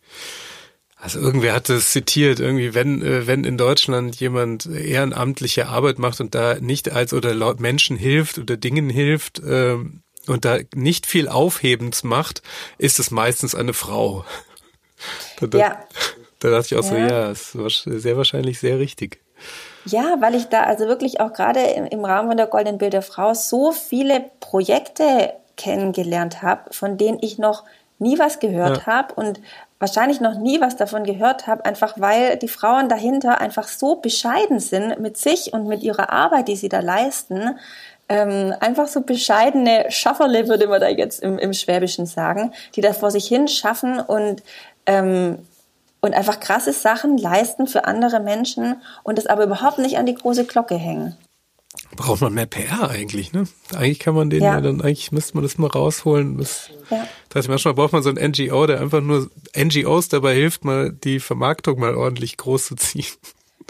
also irgendwer hat es zitiert, irgendwie, wenn, äh, wenn in Deutschland jemand ehrenamtliche Arbeit macht und da nicht als oder laut Menschen hilft oder Dingen hilft ähm, und da nicht viel Aufhebens macht, ist es meistens eine Frau. da, ja. da dachte ich auch ja. so, ja, ist sehr wahrscheinlich sehr richtig. Ja, weil ich da also wirklich auch gerade im, Rahmen von der Goldenen Bild der Frau so viele Projekte kennengelernt habe, von denen ich noch nie was gehört ja. habe und wahrscheinlich noch nie was davon gehört habe, einfach weil die Frauen dahinter einfach so bescheiden sind mit sich und mit ihrer Arbeit, die sie da leisten. Ähm, einfach so bescheidene Schafferle, würde man da jetzt im, im Schwäbischen sagen, die das vor sich hin schaffen und ähm, und einfach krasse Sachen leisten für andere Menschen und es aber überhaupt nicht an die große Glocke hängen. Braucht man mehr PR eigentlich, ne? Eigentlich kann man den ja, ja dann, eigentlich müsste man das mal rausholen. Das, ja. das heißt, manchmal braucht man so ein NGO, der einfach nur NGOs dabei hilft, mal die Vermarktung mal ordentlich groß zu ziehen.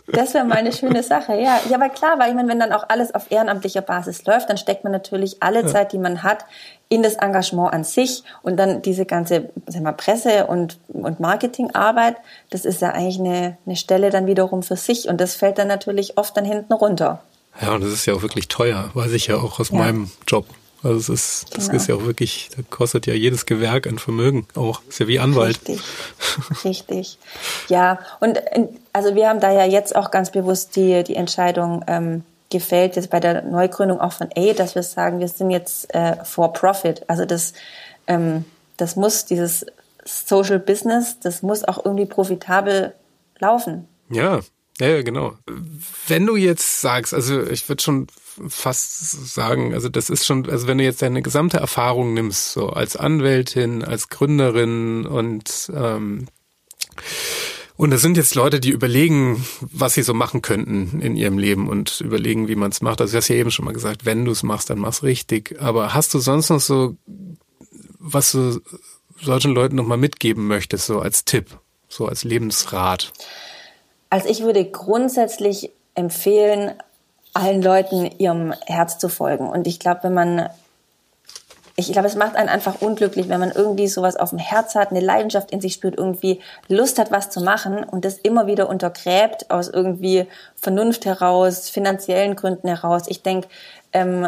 Das wäre mal eine schöne Sache, ja. Ja, aber klar, weil ich meine, wenn dann auch alles auf ehrenamtlicher Basis läuft, dann steckt man natürlich alle ja. Zeit, die man hat, in das Engagement an sich und dann diese ganze sag mal, Presse- und, und Marketingarbeit, das ist ja eigentlich eine, eine Stelle dann wiederum für sich und das fällt dann natürlich oft dann hinten runter. Ja, und das ist ja auch wirklich teuer, weiß ich ja auch aus ja. meinem Job. Also es ist, das genau. ist ja auch wirklich, da kostet ja jedes Gewerk ein Vermögen auch. Ist ja wie Anwalt. Richtig, richtig. Ja, und also wir haben da ja jetzt auch ganz bewusst die, die Entscheidung ähm, gefällt, jetzt bei der Neugründung auch von A, dass wir sagen, wir sind jetzt äh, for profit. Also das, ähm, das muss, dieses Social Business, das muss auch irgendwie profitabel laufen. Ja, ja, genau. Wenn du jetzt sagst, also ich würde schon fast sagen, also das ist schon, also wenn du jetzt deine gesamte Erfahrung nimmst, so als Anwältin, als Gründerin und ähm, Und das sind jetzt Leute, die überlegen, was sie so machen könnten in ihrem Leben und überlegen, wie man es macht. Also du hast ja eben schon mal gesagt, wenn du es machst, dann mach's richtig. Aber hast du sonst noch so, was du solchen Leuten nochmal mitgeben möchtest, so als Tipp, so als Lebensrat? Also ich würde grundsätzlich empfehlen, allen Leuten ihrem Herz zu folgen. Und ich glaube, wenn man ich glaube, es macht einen einfach unglücklich, wenn man irgendwie sowas auf dem Herz hat, eine Leidenschaft in sich spürt, irgendwie Lust hat, was zu machen und das immer wieder untergräbt aus irgendwie Vernunft heraus, finanziellen Gründen heraus. Ich denke, ähm,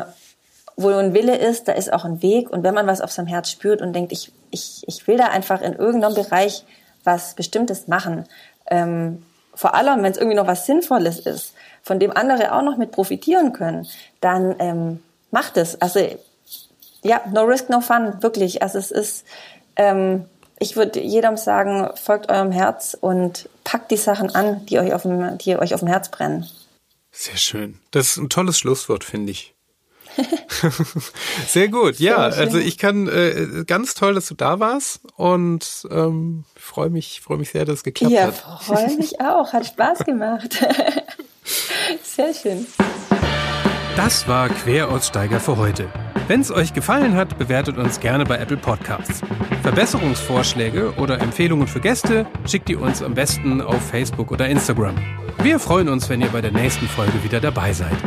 wo ein Wille ist, da ist auch ein Weg. Und wenn man was auf seinem Herz spürt und denkt, ich, ich, ich will da einfach in irgendeinem Bereich was Bestimmtes machen, ähm, vor allem, wenn es irgendwie noch was Sinnvolles ist, von dem andere auch noch mit profitieren können, dann ähm, macht es. Also ja, no risk, no fun, wirklich. Also es ist, ähm, ich würde jedem sagen, folgt eurem Herz und packt die Sachen an, die euch auf dem, die euch auf dem Herz brennen. Sehr schön. Das ist ein tolles Schlusswort, finde ich. Sehr gut. Ja, also ich kann äh, ganz toll, dass du da warst und ähm, freue mich, freue mich sehr, dass es geklappt ja, hat. Ja, freue mich auch. Hat Spaß gemacht. Sehr schön. Das war Queraussteiger für heute. Wenn es euch gefallen hat, bewertet uns gerne bei Apple Podcasts. Verbesserungsvorschläge oder Empfehlungen für Gäste schickt ihr uns am besten auf Facebook oder Instagram. Wir freuen uns, wenn ihr bei der nächsten Folge wieder dabei seid.